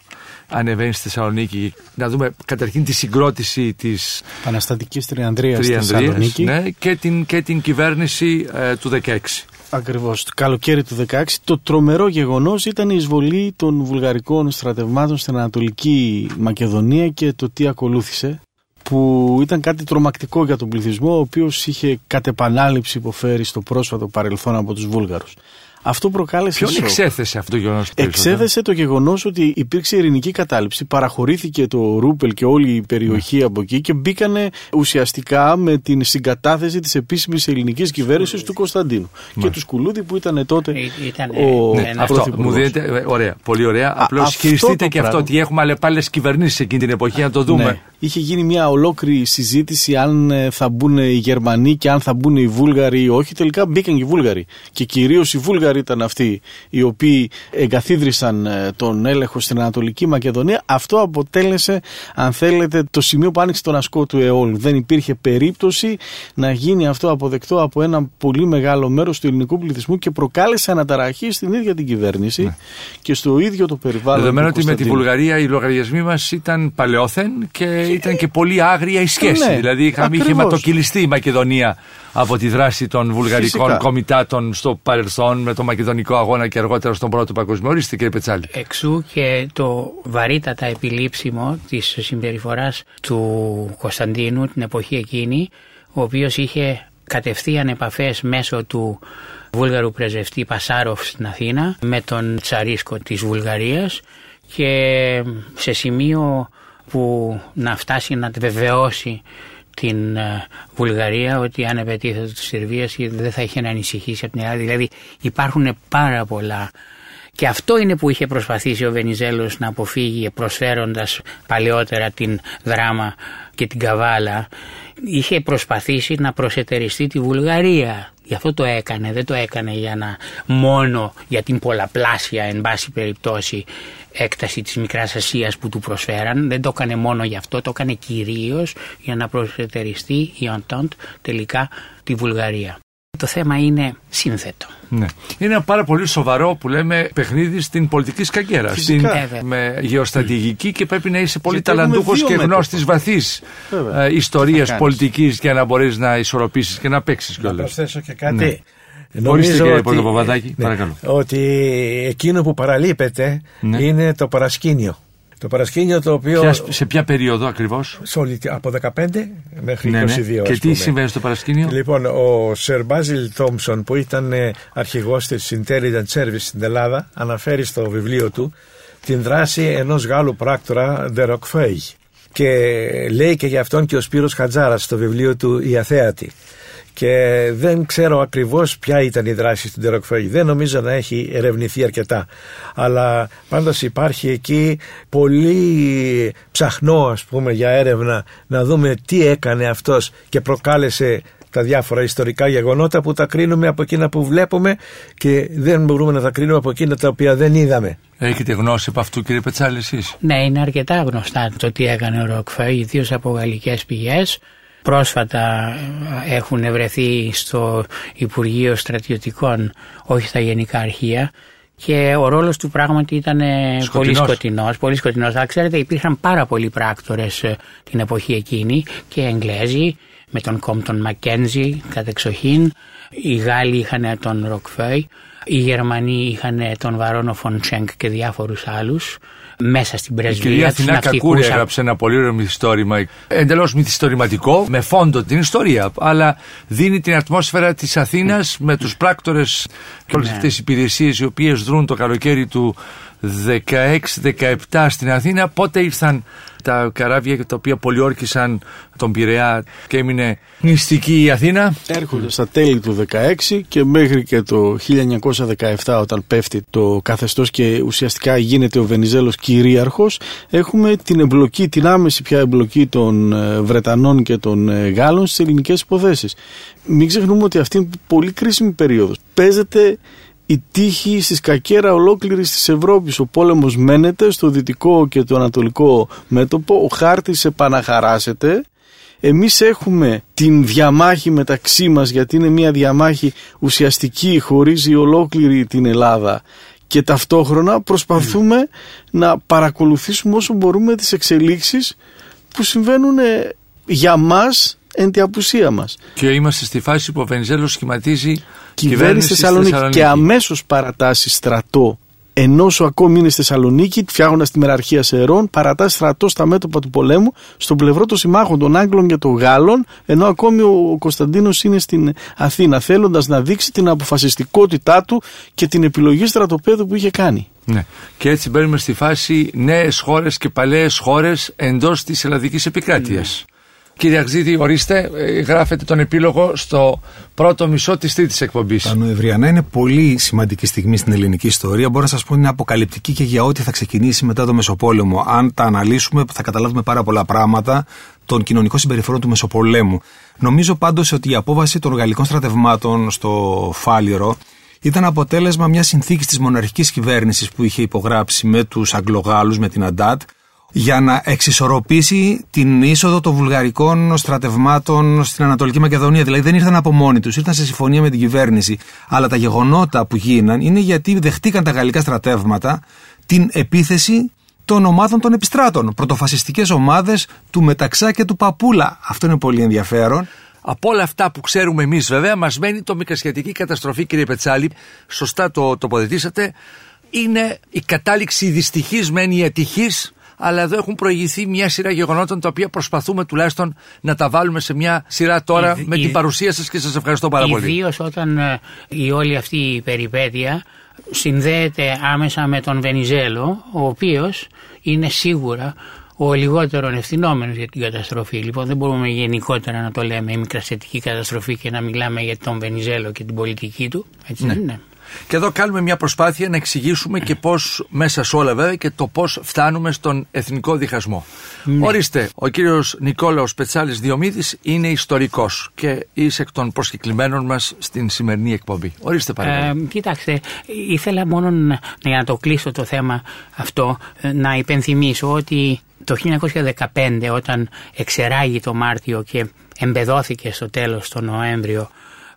ανεβαίνει στη Θεσσαλονίκη; Να δούμε καταρχήν τη συγκρότηση της Παναστατικής Τριανδρίας, στη Θεσσαλονίκη ναι, και, την, και την κυβέρνηση ε, του 16. Ακριβώς, το καλοκαίρι του 16 το τρομερό γεγονός ήταν η εισβολή των βουλγαρικών στρατευμάτων στην Ανατολική Μακεδονία και το τι ακολούθησε που ήταν κάτι τρομακτικό για τον πληθυσμό ο οποίος είχε κατ' επανάληψη υποφέρει στο πρόσφατο παρελθόν από τους Βούλγαρους. Αυτό προκάλεσε. Ποιον σοκ. εξέθεσε αυτό το γεγονός. Εξέθεσε το γεγονός ότι υπήρξε ειρηνική κατάληψη, παραχωρήθηκε το Ρούπελ και όλη η περιοχή ναι. από εκεί και μπήκανε ουσιαστικά με την συγκατάθεση της επίσημης ελληνικής κυβέρνησης του Κωνσταντίνου. Και τους Κουλούδη που ήταν τότε. Ε, ήταν, ο... ναι, αυτό μου δίνετε. Ε, ωραία, πολύ ωραία. Απλώς χειριστείτε και αυτό ότι έχουμε αλλεπάλληλε κυβερνήσεις εκείνη την εποχή, να το δούμε. Ναι. Είχε γίνει μια ολόκληρη συζήτηση αν ε, θα μπουν οι Γερμανοί και αν θα μπουν οι Βούλγαροι ή όχι. Τελικά μπήκαν και οι Βούλγαροι. Και κυρίως οι Βούλγαροι ήταν αυτοί οι οποίοι εγκαθίδρυσαν ε, τον έλεγχο στην Ανατολική Μακεδονία, αυτό αποτέλεσε, αν θέλετε, το σημείο που άνοιξε τον ασκό του αιώλου. Δεν υπήρχε περίπτωση να γίνει αυτό αποδεκτό από ένα πολύ μεγάλο μέρος του ελληνικού πληθυσμού και προκάλεσε αναταραχή στην ίδια την κυβέρνηση ναι. και στο ίδιο το περιβάλλον. Δεδομένου ότι με τη Βουλγαρία οι λογαριασμοί μας ήταν παλαιόθεν και ήταν και πολύ άγρια η σχέση. Ναι, δηλαδή είχαμε, είχε ματοκυλιστεί η Μακεδονία από τη δράση των βουλγαρικών Φυσικά. κομιτάτων στο παρελθόν με το μακεδονικό αγώνα και αργότερα στον πρώτο παγκοσμίο. Ορίστε κύριε Πετσάλη. Εξού και το βαρύτατα επιλήψιμο της συμπεριφοράς του Κωνσταντίνου την εποχή εκείνη ο οποίος είχε κατευθείαν επαφές μέσω του βούλγαρου πρεσβευτή Πασάροφ στην Αθήνα με τον Τσαρίσκο της Βουλγαρίας και σε σημείο που να φτάσει να βεβαιώσει την ε, Βουλγαρία ότι αν επετίθεται της Σερβίας δεν θα είχε να ανησυχήσει από την Ελλάδα. Δηλαδή υπάρχουν πάρα πολλά. Και αυτό είναι που είχε προσπαθήσει ο Βενιζέλος να αποφύγει προσφέροντας παλαιότερα την δράμα και την καβάλα. Είχε προσπαθήσει να προσετεριστεί τη Βουλγαρία. Γι' αυτό το έκανε. Δεν το έκανε για να μόνο για την πολλαπλάσια εν πάση περιπτώσει έκταση της Μικράς Ασίας που του προσφέραν. Δεν το έκανε μόνο γι' αυτό, το έκανε κυρίως για να προσετεριστεί η Entente τελικά τη Βουλγαρία. Το θέμα είναι σύνθετο. Ναι. Είναι ένα πάρα πολύ σοβαρό που λέμε παιχνίδι στην πολιτική σκακέρα. Στην, με γεωστρατηγική και πρέπει να είσαι πολύ ταλαντούχος και γνώστης βαθύς ε, ιστορίας πολιτικής για να μπορείς να ισορροπήσεις και να παίξεις κιόλας. Να προσθέσω και κάτι. Ναι. Νομίζω κύριε ότι, ναι, παρακαλώ. ότι εκείνο που παραλείπεται ναι. είναι το παρασκήνιο. Το παρασκήνιο το οποίο. Ποια, σε ποια περίοδο ακριβώς, Από 15 μέχρι ναι, 22. Ναι. Και τι συμβαίνει στο παρασκήνιο; Λοιπόν, ο Σερ Μπάζιλ Τόμψον, που ήταν ε, αρχηγός της Intelligence Service στην Ελλάδα, αναφέρει στο βιβλίο του την δράση ενός Γάλλου πράκτορα, De Roquefeuille. Και λέει και για αυτόν και ο Σπύρος Χατζάρας στο βιβλίο του «Η Αθέατη» και δεν ξέρω ακριβώς ποια ήταν η δράση του Ντεροκφέγη. Δεν νομίζω να έχει ερευνηθεί αρκετά. Αλλά πάντως υπάρχει εκεί πολύ ψαχνό ας πούμε για έρευνα να δούμε τι έκανε αυτός και προκάλεσε τα διάφορα ιστορικά γεγονότα που τα κρίνουμε από εκείνα που βλέπουμε και δεν μπορούμε να τα κρίνουμε από εκείνα τα οποία δεν είδαμε. Έχετε γνώση από αυτού κύριε Πετσάλη εσείς; Ναι είναι αρκετά γνωστά το τι έκανε ο Ροκφέ ιδίως από γαλλικές πηγές πρόσφατα έχουν βρεθεί στο Υπουργείο Στρατιωτικών, όχι στα Γενικά Αρχεία, και ο ρόλος του πράγματι ήταν σκοτεινός. πολύ σκοτεινός, πολύ σκοτεινός. Αλλά ξέρετε υπήρχαν πάρα πολλοί πράκτορες ε, την εποχή εκείνη και Εγγλέζοι με τον Κόμπτον Μακκένζι κατεξοχήν. Οι Γάλλοι είχαν τον Ροκφέι, οι Γερμανοί είχαν τον Βαρόνο Φοντσέγκ και διάφορους άλλους μέσα στην πρεσβεία. Η κυρία Αθηνά Κακούρη έγραψε ένα πολύ ωραίο μυθιστόρημα, εντελώς μυθιστορηματικό, με φόντο την ιστορία, αλλά δίνει την ατμόσφαιρα της Αθήνας με τους πράκτορες και όλες ναι. αυτές τις υπηρεσίες οι οποίες δρούν το καλοκαίρι του 16-17 στην Αθήνα. Πότε ήρθαν τα καράβια τα οποία πολιόρκησαν τον Πειραιά και έμεινε νηστική η Αθήνα. Έρχονται στα τέλη του 16 και μέχρι και το 1917 όταν πέφτει το καθεστώς και ουσιαστικά γίνεται ο Βενιζέλος κυρίαρχος έχουμε την εμπλοκή, την άμεση πια εμπλοκή των ε, Βρετανών και των ε, Γάλλων στις ελληνικές υποθέσεις. Μην ξεχνούμε ότι αυτή είναι πολύ κρίσιμη περίοδος. Παίζεται η τύχη στη σκακέρα ολόκληρης της Ευρώπης. Ο πόλεμος μένεται στο δυτικό και το ανατολικό μέτωπο, ο χάρτης επαναχαράσεται. Εμείς έχουμε την διαμάχη μεταξύ μας γιατί είναι μια διαμάχη ουσιαστική, χωρίζει ολόκληρη την Ελλάδα και ταυτόχρονα προσπαθούμε να παρακολουθήσουμε όσο μπορούμε τις εξελίξεις που συμβαίνουν για μας εν τη απουσία μας. Και είμαστε στη φάση που ο Βενιζέλος σχηματίζει κυβέρνησης στη Θεσσαλονίκη και αμέσως παρατάσσει στρατό ενώ σου ακόμη είναι στη Θεσσαλονίκη, φτιάχνοντας τη μεραρχία Σερών, παρατά στρατό στα μέτωπα του πολέμου, στον πλευρό των συμμάχων των Άγγλων και των Γάλλων, ενώ ακόμη ο Κωνσταντίνος είναι στην Αθήνα, θέλοντας να δείξει την αποφασιστικότητά του και την επιλογή στρατοπέδου που είχε κάνει. Ναι. Και έτσι μπαίνουμε στη φάση νέες χώρες και παλαιές χώρες εντός της ελλαδικής επικράτειας. Ναι. Κύριε Αγζίδη, ορίστε, ε, γράφετε τον επίλογο στο πρώτο μισό της τρίτης εκπομπής. Τα Νοεμβριανά είναι πολύ σημαντική στιγμή στην ελληνική ιστορία. Μπορώ να σας πω είναι αποκαλυπτική και για ό,τι θα ξεκινήσει μετά το Μεσοπόλεμο. Αν τα αναλύσουμε, θα καταλάβουμε πάρα πολλά πράγματα των κοινωνικών συμπεριφορών του Μεσοπολέμου. Νομίζω πάντως ότι η απόβαση των γαλλικών στρατευμάτων στο Φάλιρο ήταν αποτέλεσμα μιας συνθήκης της μοναρχικής κυβέρνησης που είχε υπογράψει με τους Αγγλογάλους, με την Αντάτ, για να εξισορροπήσει την είσοδο των βουλγαρικών στρατευμάτων στην Ανατολική Μακεδονία. Δηλαδή δεν ήρθαν από μόνοι τους, ήρθαν σε συμφωνία με την κυβέρνηση. Αλλά τα γεγονότα που γίναν είναι γιατί δεχτήκαν τα γαλλικά στρατεύματα την επίθεση των ομάδων των επιστράτων. Πρωτοφασιστικές ομάδες του Μεταξά και του Παπούλα. Αυτό είναι πολύ ενδιαφέρον. Από όλα αυτά που ξέρουμε εμείς, βέβαια, μας μένει το μικρασιατική καταστροφή, κύριε Πετσάλη. Σωστά το τοποθετήσατε. Είναι η κατάληξη δυστυχής, μένει ατυχής αλλά εδώ έχουν προηγηθεί μια σειρά γεγονότων τα οποία προσπαθούμε τουλάχιστον να τα βάλουμε σε μια σειρά τώρα με την παρουσία σας και σας ευχαριστώ πάρα πολύ. Ιδίως όταν ε, η όλη αυτή η περιπέτεια συνδέεται άμεσα με τον Βενιζέλο, ο οποίος είναι σίγουρα ο λιγότερο ευθυνόμενος για την καταστροφή. Λοιπόν, δεν μπορούμε γενικότερα να το λέμε η μικρασιατική καταστροφή και να μιλάμε για τον Βενιζέλο και την πολιτική του. Έτσι ναι. είναι. Και εδώ κάνουμε μια προσπάθεια να εξηγήσουμε και πώς μέσα σε όλα βέβαια και το πώς φτάνουμε στον εθνικό διχασμό. Ναι. Ορίστε, ο κύριος Νικόλαος Πετσάλης Διομήδης είναι ιστορικός και είσαι εκ των προσκεκλημένων μας στην σημερινή εκπομπή. Ορίστε παρακαλώ. Ε, κοίταξε, ήθελα μόνο να, για να το κλείσω το θέμα αυτό, ε, να υπενθυμίσω ότι το 1915 όταν εξεράγει το Μάρτιο και εμπεδόθηκε στο τέλος το Νοέμβριο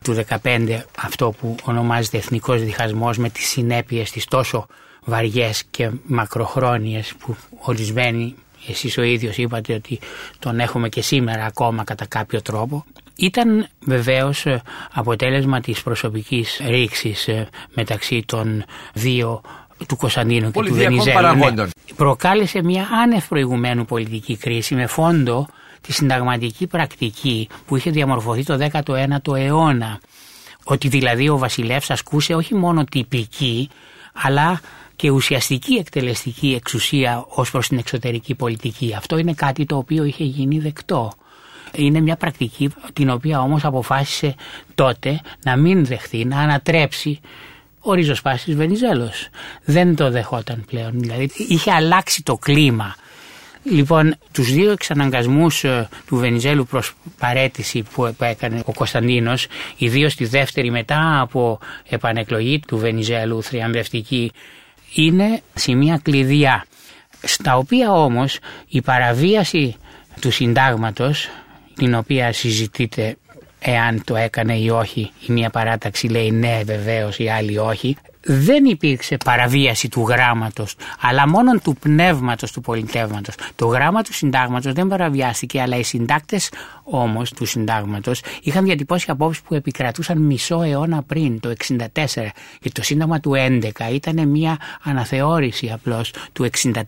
του 2015 αυτό που ονομάζεται εθνικός διχασμός με τις συνέπειες της τόσο βαριές και μακροχρόνιες που ορισμένοι εσείς ο ίδιος είπατε ότι τον έχουμε και σήμερα ακόμα κατά κάποιο τρόπο ήταν βεβαίως ε, αποτέλεσμα της προσωπικής ρήξης ε, μεταξύ των δύο του Κωνσταντίνου και του Πολυδιακών Βενιζέλου. παραγόντων. Προκάλεσε μια άνευ προηγουμένου πολιτική κρίση με φόντο τη συνταγματική πρακτική που είχε διαμορφωθεί το 19ο αιώνα. Ότι δηλαδή ο βασιλεύς ασκούσε όχι μόνο τυπική αλλά και ουσιαστική εκτελεστική εξουσία ως προς την εξωτερική πολιτική. Αυτό είναι κάτι το οποίο είχε γίνει δεκτό. Είναι μια πρακτική την οποία όμως αποφάσισε τότε να μην δεχθεί, να ανατρέψει ο ριζοσπάστης Βενιζέλος. Δεν το δεχόταν πλέον, δηλαδή είχε αλλάξει το κλίμα. Λοιπόν, τους δύο εξαναγκασμούς ε, του Βενιζέλου προς παρέτηση που, που έκανε ο Κωνσταντίνος, ιδίω τη δεύτερη μετά από επανεκλογή του Βενιζέλου θριαμβευτική, είναι σημεία κλειδιά, στα οποία όμως η παραβίαση του συντάγματος, την οποία συζητείται εάν το έκανε ή όχι, η μία παράταξη λέει ναι βεβαίως, η άλλη όχι, δεν υπήρξε παραβίαση του γράμματος, αλλά μόνο του πνεύματος του πολιτεύματος. Το γράμμα του συντάγματος δεν παραβιάστηκε, αλλά οι συντάκτες όμως του συντάγματος είχαν διατυπώσει απόψεις που επικρατούσαν μισό αιώνα πριν, το 64. Γιατί το σύνταγμα του 11 ήταν μια αναθεώρηση απλώς του 64.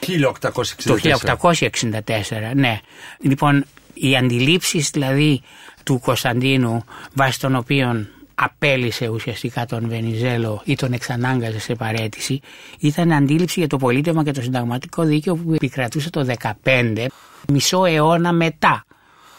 1864. Το 1864, ναι. Λοιπόν, οι αντιλήψεις δηλαδή του Κωνσταντίνου βάσει των οποίων απέλησε ουσιαστικά τον Βενιζέλο ή τον εξανάγκαζε σε παρέτηση ήταν αντίληψη για το πολίτευμα και το συνταγματικό δίκαιο που επικρατούσε το 15 μισό αιώνα μετά.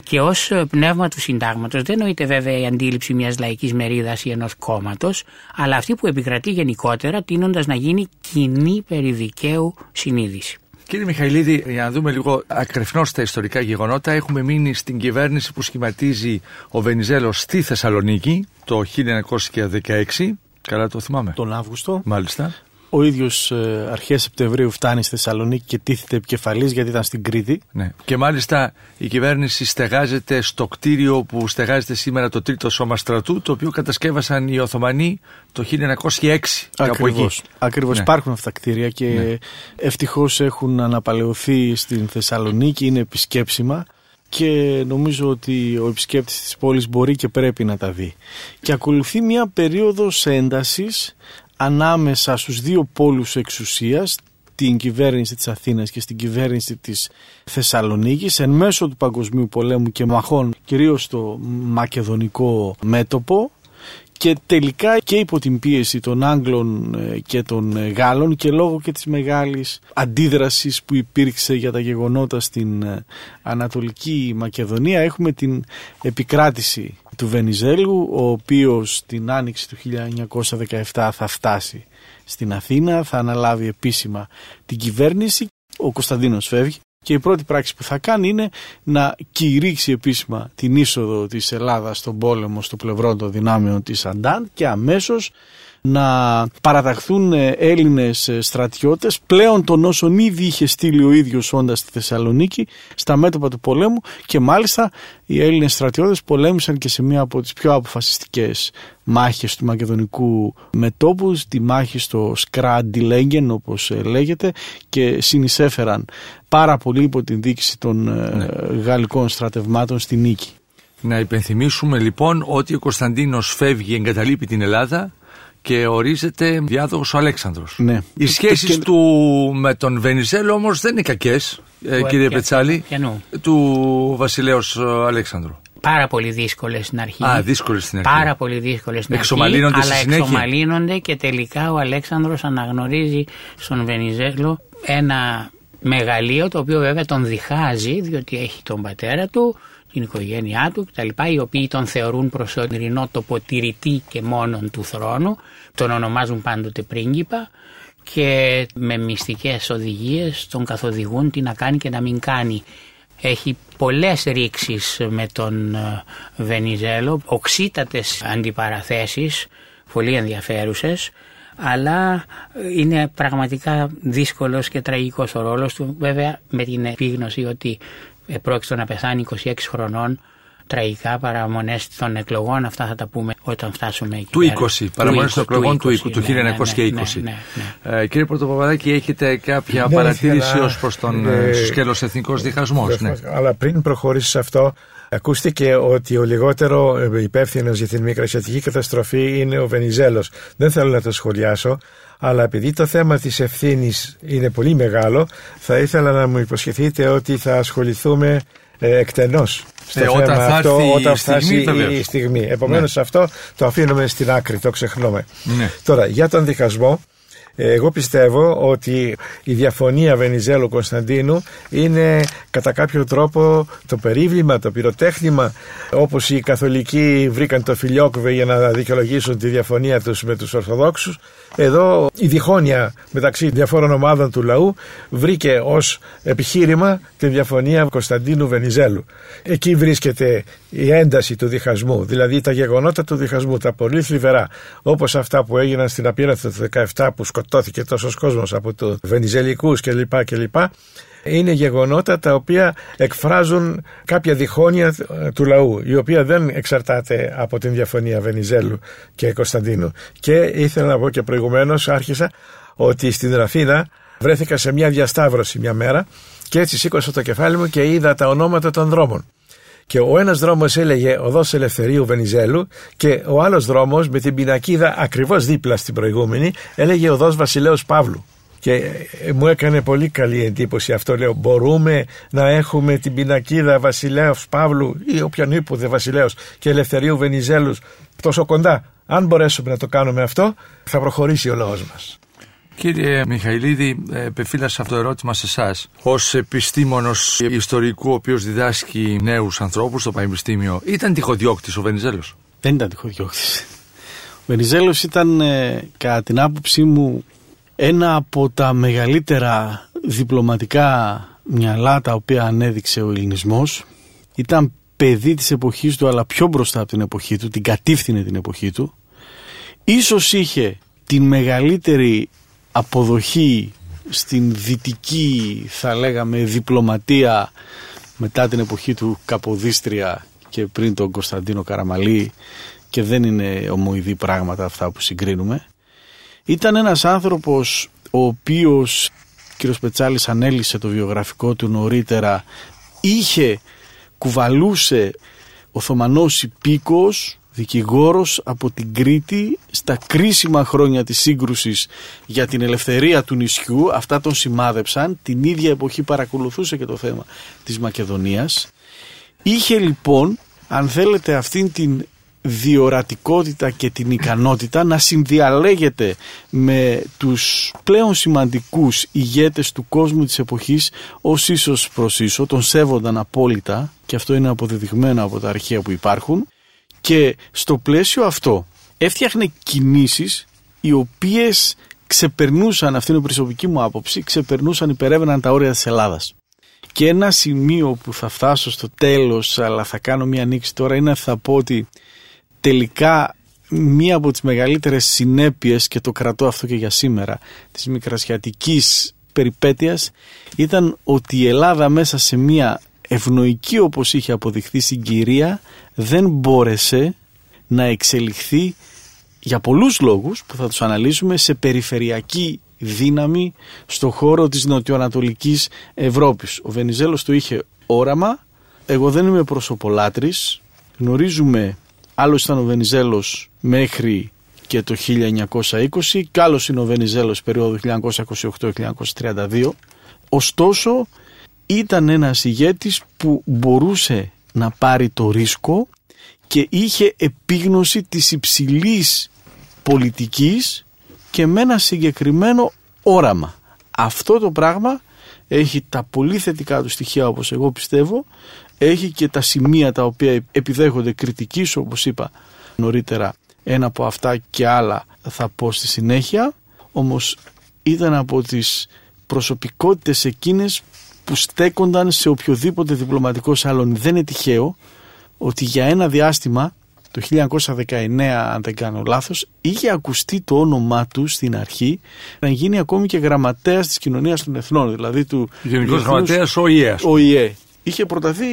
Και ως πνεύμα του συντάγματος δεν νοείται βέβαια η αντίληψη μιας λαϊκής μερίδας ή ενός κόμματος, αλλά αυτή που επικρατεί γενικότερα, τίνοντα να γίνει κοινή περί δικαίου συνείδηση. Κύριε Μιχαηλίδη, για να δούμε λίγο ακρεφνώς τα ιστορικά γεγονότα, έχουμε μείνει στην κυβέρνηση που σχηματίζει ο Βενιζέλος στη Θεσσαλονίκη το 1916. Καλά το θυμάμαι. Τον Αύγουστο. Μάλιστα. Ο ίδιος ε, αρχές Σεπτεμβρίου φτάνει στη Θεσσαλονίκη και τίθεται επικεφαλής γιατί ήταν στην Κρήτη. Ναι. Και μάλιστα η κυβέρνηση στεγάζεται στο κτίριο που στεγάζεται σήμερα το τρίτο σώμα στρατού, το οποίο κατασκεύασαν οι Οθωμανοί το 1906. Ακριβώς. Ακριβώς Ναι. υπάρχουν αυτά τα κτίρια και Ναι. ευτυχώς έχουν αναπαλαιωθεί στην Θεσσαλονίκη, είναι επισκέψιμα και νομίζω ότι ο επισκέπτης της πόλης μπορεί και πρέπει να τα δει. Και ακολουθεί μια περίοδος έντασης ανάμεσα στους δύο πόλους εξουσίας, την κυβέρνηση της Αθήνας και στην κυβέρνηση της Θεσσαλονίκης εν μέσω του Παγκοσμίου Πολέμου και μαχών κυρίως στο μακεδονικό μέτωπο και τελικά και υπό την πίεση των Άγγλων ε, και των ε, Γάλλων και λόγω και της μεγάλης αντίδρασης που υπήρξε για τα γεγονότα στην ε, Ανατολική Μακεδονία έχουμε την επικράτηση του Βενιζέλου ο οποίος την άνοιξη του 1917 θα φτάσει στην Αθήνα, θα αναλάβει επίσημα την κυβέρνηση. Ο Κωνσταντίνος φεύγει και η πρώτη πράξη που θα κάνει είναι να κηρύξει επίσημα την είσοδο της Ελλάδας στον πόλεμο στο πλευρό των δυνάμεων της Αντάν και αμέσως να παραταχθούν ε, Έλληνες ε, στρατιώτες πλέον των όσων ήδη είχε στείλει ο ίδιος όντας στη Θεσσαλονίκη στα μέτωπα του πολέμου και μάλιστα οι Έλληνες στρατιώτες πολέμησαν και σε μία από τις πιο αποφασιστικές μάχες του μακεδονικού μετόπου, τη μάχη στο Σκραντιλέγγεν όπως ε, λέγεται και συνεισέφεραν πάρα πολύ υπό την δίκηση των ε, γαλλικών στρατευμάτων στη νίκη. Να υπενθυμίσουμε λοιπόν ότι ο Κωνσταντίνος φεύγει, εγκαταλείπει την Ελλάδα και ορίζεται διάδοχος ο Αλέξανδρος. Ναι. Οι σχέσεις Και- του με τον Βενιζέλο όμως δεν είναι κακές, ε, Του- κύριε ποια- Πετσάλη, ποιανού; του βασιλέως ε, Αλέξανδρου. Πάρα πολύ δύσκολες στην αρχή. Α, δύσκολες στην αρχή. Πάρα πολύ δύσκολες στην αρχή. Εξομαλύνονται στη αλλά συνέχεια. εξομαλύνονται και τελικά ο Αλέξανδρος αναγνωρίζει στον Βενιζέλο ένα μεγαλείο το οποίο βέβαια τον διχάζει διότι έχει τον πατέρα του, την οικογένειά του κτλ. οι οποίοι τον θεωρούν προσωρινό τοποτηρητή και μόνον του θρόνου, τον ονομάζουν πάντοτε πρίγκιπα και με μυστικές οδηγίες τον καθοδηγούν τι να κάνει και να μην κάνει. Έχει πολλές ρήξεις με τον ε, Βενιζέλο, οξύτατες αντιπαραθέσεις, πολύ ενδιαφέρουσες, αλλά είναι πραγματικά δύσκολος και τραγικός ο ρόλος του, βέβαια με την επίγνωση ότι πρόκειται να πεθάνει 26 χρονών τραγικά παραμονές των εκλογών. Αυτά θα τα πούμε όταν φτάσουμε εκεί. Του 20, παραμονές των εκλογών του, 20, του 1920. Ναι, ναι, ναι, ε, κύριε Πρωτοπαπαδάκη, έχετε κάποια ναι, παρατήρηση ως προς τον ε, ε σκέλος εθνικός διχασμός. Ναι. Αλλά πριν προχωρήσεις σε αυτό, ακούστηκε ότι ο λιγότερο ε, υπεύθυνος για την μικρασιατική καταστροφή είναι ο Βενιζέλος. Δεν θέλω να το σχολιάσω, αλλά επειδή το θέμα της ευθύνης είναι πολύ μεγάλο, θα ήθελα να μου υποσχεθείτε ότι θα ασχοληθούμε ε, εκτενώς στο ε, θέμα όταν αυτό όταν φτάσει η στιγμή. Επομένως ναι. αυτό το αφήνουμε στην άκρη, το ξεχνούμε. Ναι. Τώρα για τον διχασμό εγώ πιστεύω ότι η διαφωνία Βενιζέλου-Κωνσταντίνου είναι κατά κάποιο τρόπο το περίβλημα, το πυροτέχνημα όπως οι καθολικοί βρήκαν το φιλιόκβε για να δικαιολογήσουν τη διαφωνία τους με τους Ορθοδόξους εδώ η διχόνοια μεταξύ διαφόρων ομάδων του λαού βρήκε ως επιχείρημα τη διαφωνία Κωνσταντίνου Βενιζέλου. Εκεί βρίσκεται η ένταση του διχασμού, δηλαδή τα γεγονότα του διχασμού, τα πολύ θλιβερά, όπως αυτά που έγιναν στην Απίραθο του 17 που σκοτώθηκε τόσος κόσμος από του Βενιζελικούς κλπ. κλπ είναι γεγονότα τα οποία εκφράζουν κάποια διχόνοια του λαού, η οποία δεν εξαρτάται από την διαφωνία Βενιζέλου και Κωνσταντίνου. Και ήθελα να πω και προηγουμένως, άρχισα ότι στην Ραφίνα βρέθηκα σε μια διασταύρωση μια μέρα και έτσι σήκωσα το κεφάλι μου και είδα τα ονόματα των δρόμων. Και ο ένας δρόμος έλεγε Οδός Ελευθερίου Βενιζέλου και ο άλλος δρόμος με την πινακίδα ακριβώς δίπλα στην προηγούμενη έλεγε Οδός Βασιλέως Παύλου. Και ε, μου έκανε πολύ καλή εντύπωση αυτό. Λέω, μπορούμε να έχουμε την πινακίδα Βασιλέως Παύλου ή οποιονήποτε Βασιλέως και Ελευθερίου Βενιζέλους τόσο κοντά. Αν μπορέσουμε να το κάνουμε αυτό, θα προχωρήσει ο λαός μας. Κύριε Μιχαηλίδη, επεφύλασα αυτό το ερώτημα σε εσάς. Ω επιστήμονος ιστορικού, ο οποίος διδάσκει νέους ανθρώπους στο Πανεπιστήμιο, ήταν τυχοδιώκτης ο Βενιζέλος; Δεν ήταν τυχοδιώκτης. Ο Βενιζέλος ήταν, ε, κατά την άποψή μου, ένα από τα μεγαλύτερα διπλωματικά μυαλά τα οποία ανέδειξε ο ελληνισμός ήταν παιδί της εποχής του αλλά πιο μπροστά από την εποχή του, την κατήφθηνε την εποχή του ίσως είχε την μεγαλύτερη αποδοχή στην δυτική θα λέγαμε διπλωματία μετά την εποχή του Καποδίστρια και πριν τον Κωνσταντίνο Καραμαλή και δεν είναι ομοειδή πράγματα αυτά που συγκρίνουμε. Ήταν ένας άνθρωπος ο οποίος, κύριος Πετσάλης ανέλησε το βιογραφικό του νωρίτερα, είχε, κουβαλούσε Οθωμανός υπήκος, δικηγόρος από την Κρήτη στα κρίσιμα χρόνια της σύγκρουσης για την ελευθερία του νησιού. Αυτά τον σημάδεψαν. Την ίδια εποχή παρακολουθούσε και το θέμα της Μακεδονίας. Είχε λοιπόν, αν θέλετε, αυτήν την διορατικότητα και την ικανότητα να συνδιαλέγεται με τους πλέον σημαντικούς ηγέτες του κόσμου της εποχής ως ίσως προς ίσο, τον σέβονταν απόλυτα και αυτό είναι αποδεδειγμένο από τα αρχεία που υπάρχουν και στο πλαίσιο αυτό έφτιαχνε κινήσεις οι οποίες ξεπερνούσαν, αυτή είναι η προσωπική μου άποψη, ξεπερνούσαν, υπερεύαιναν τα όρια της Ελλάδας. Και ένα σημείο που θα φτάσω στο τέλος, αλλά θα κάνω μια ανοίξη τώρα, είναι θα πω ότι τελικά μία από τις μεγαλύτερες συνέπειες και το κρατώ αυτό και για σήμερα της μικρασιατικής περιπέτειας ήταν ότι η Ελλάδα μέσα σε μία ευνοϊκή όπως είχε αποδειχθεί συγκυρία δεν μπόρεσε να εξελιχθεί για πολλούς λόγους που θα τους αναλύσουμε σε περιφερειακή δύναμη στο χώρο της νοτιοανατολικής Ευρώπης. Ο Βενιζέλος το είχε όραμα, εγώ δεν είμαι προσωπολάτρης, γνωρίζουμε Άλλος ήταν ο Βενιζέλος μέχρι και το 1920 και άλλος είναι ο Βενιζέλος περίοδο 1928-1932. Ωστόσο ήταν ένας ηγέτης που μπορούσε να πάρει το ρίσκο και είχε επίγνωση της υψηλής πολιτικής και με ένα συγκεκριμένο όραμα. Αυτό το πράγμα έχει τα πολύ θετικά του στοιχεία όπως εγώ πιστεύω, έχει και τα σημεία τα οποία επιδέχονται κριτικής όπως είπα νωρίτερα ένα από αυτά και άλλα θα πω στη συνέχεια όμως ήταν από τις προσωπικότητες εκείνες που στέκονταν σε οποιοδήποτε διπλωματικό σαλόνι. Δεν είναι τυχαίο ότι για ένα διάστημα το 1919 αν δεν κάνω λάθος είχε ακουστεί το όνομά του στην αρχή να γίνει ακόμη και γραμματέας της κοινωνίας των εθνών δηλαδή του Γενικός Γραμματέας ΟΗΕ ΟΗΕ. Είχε προταθεί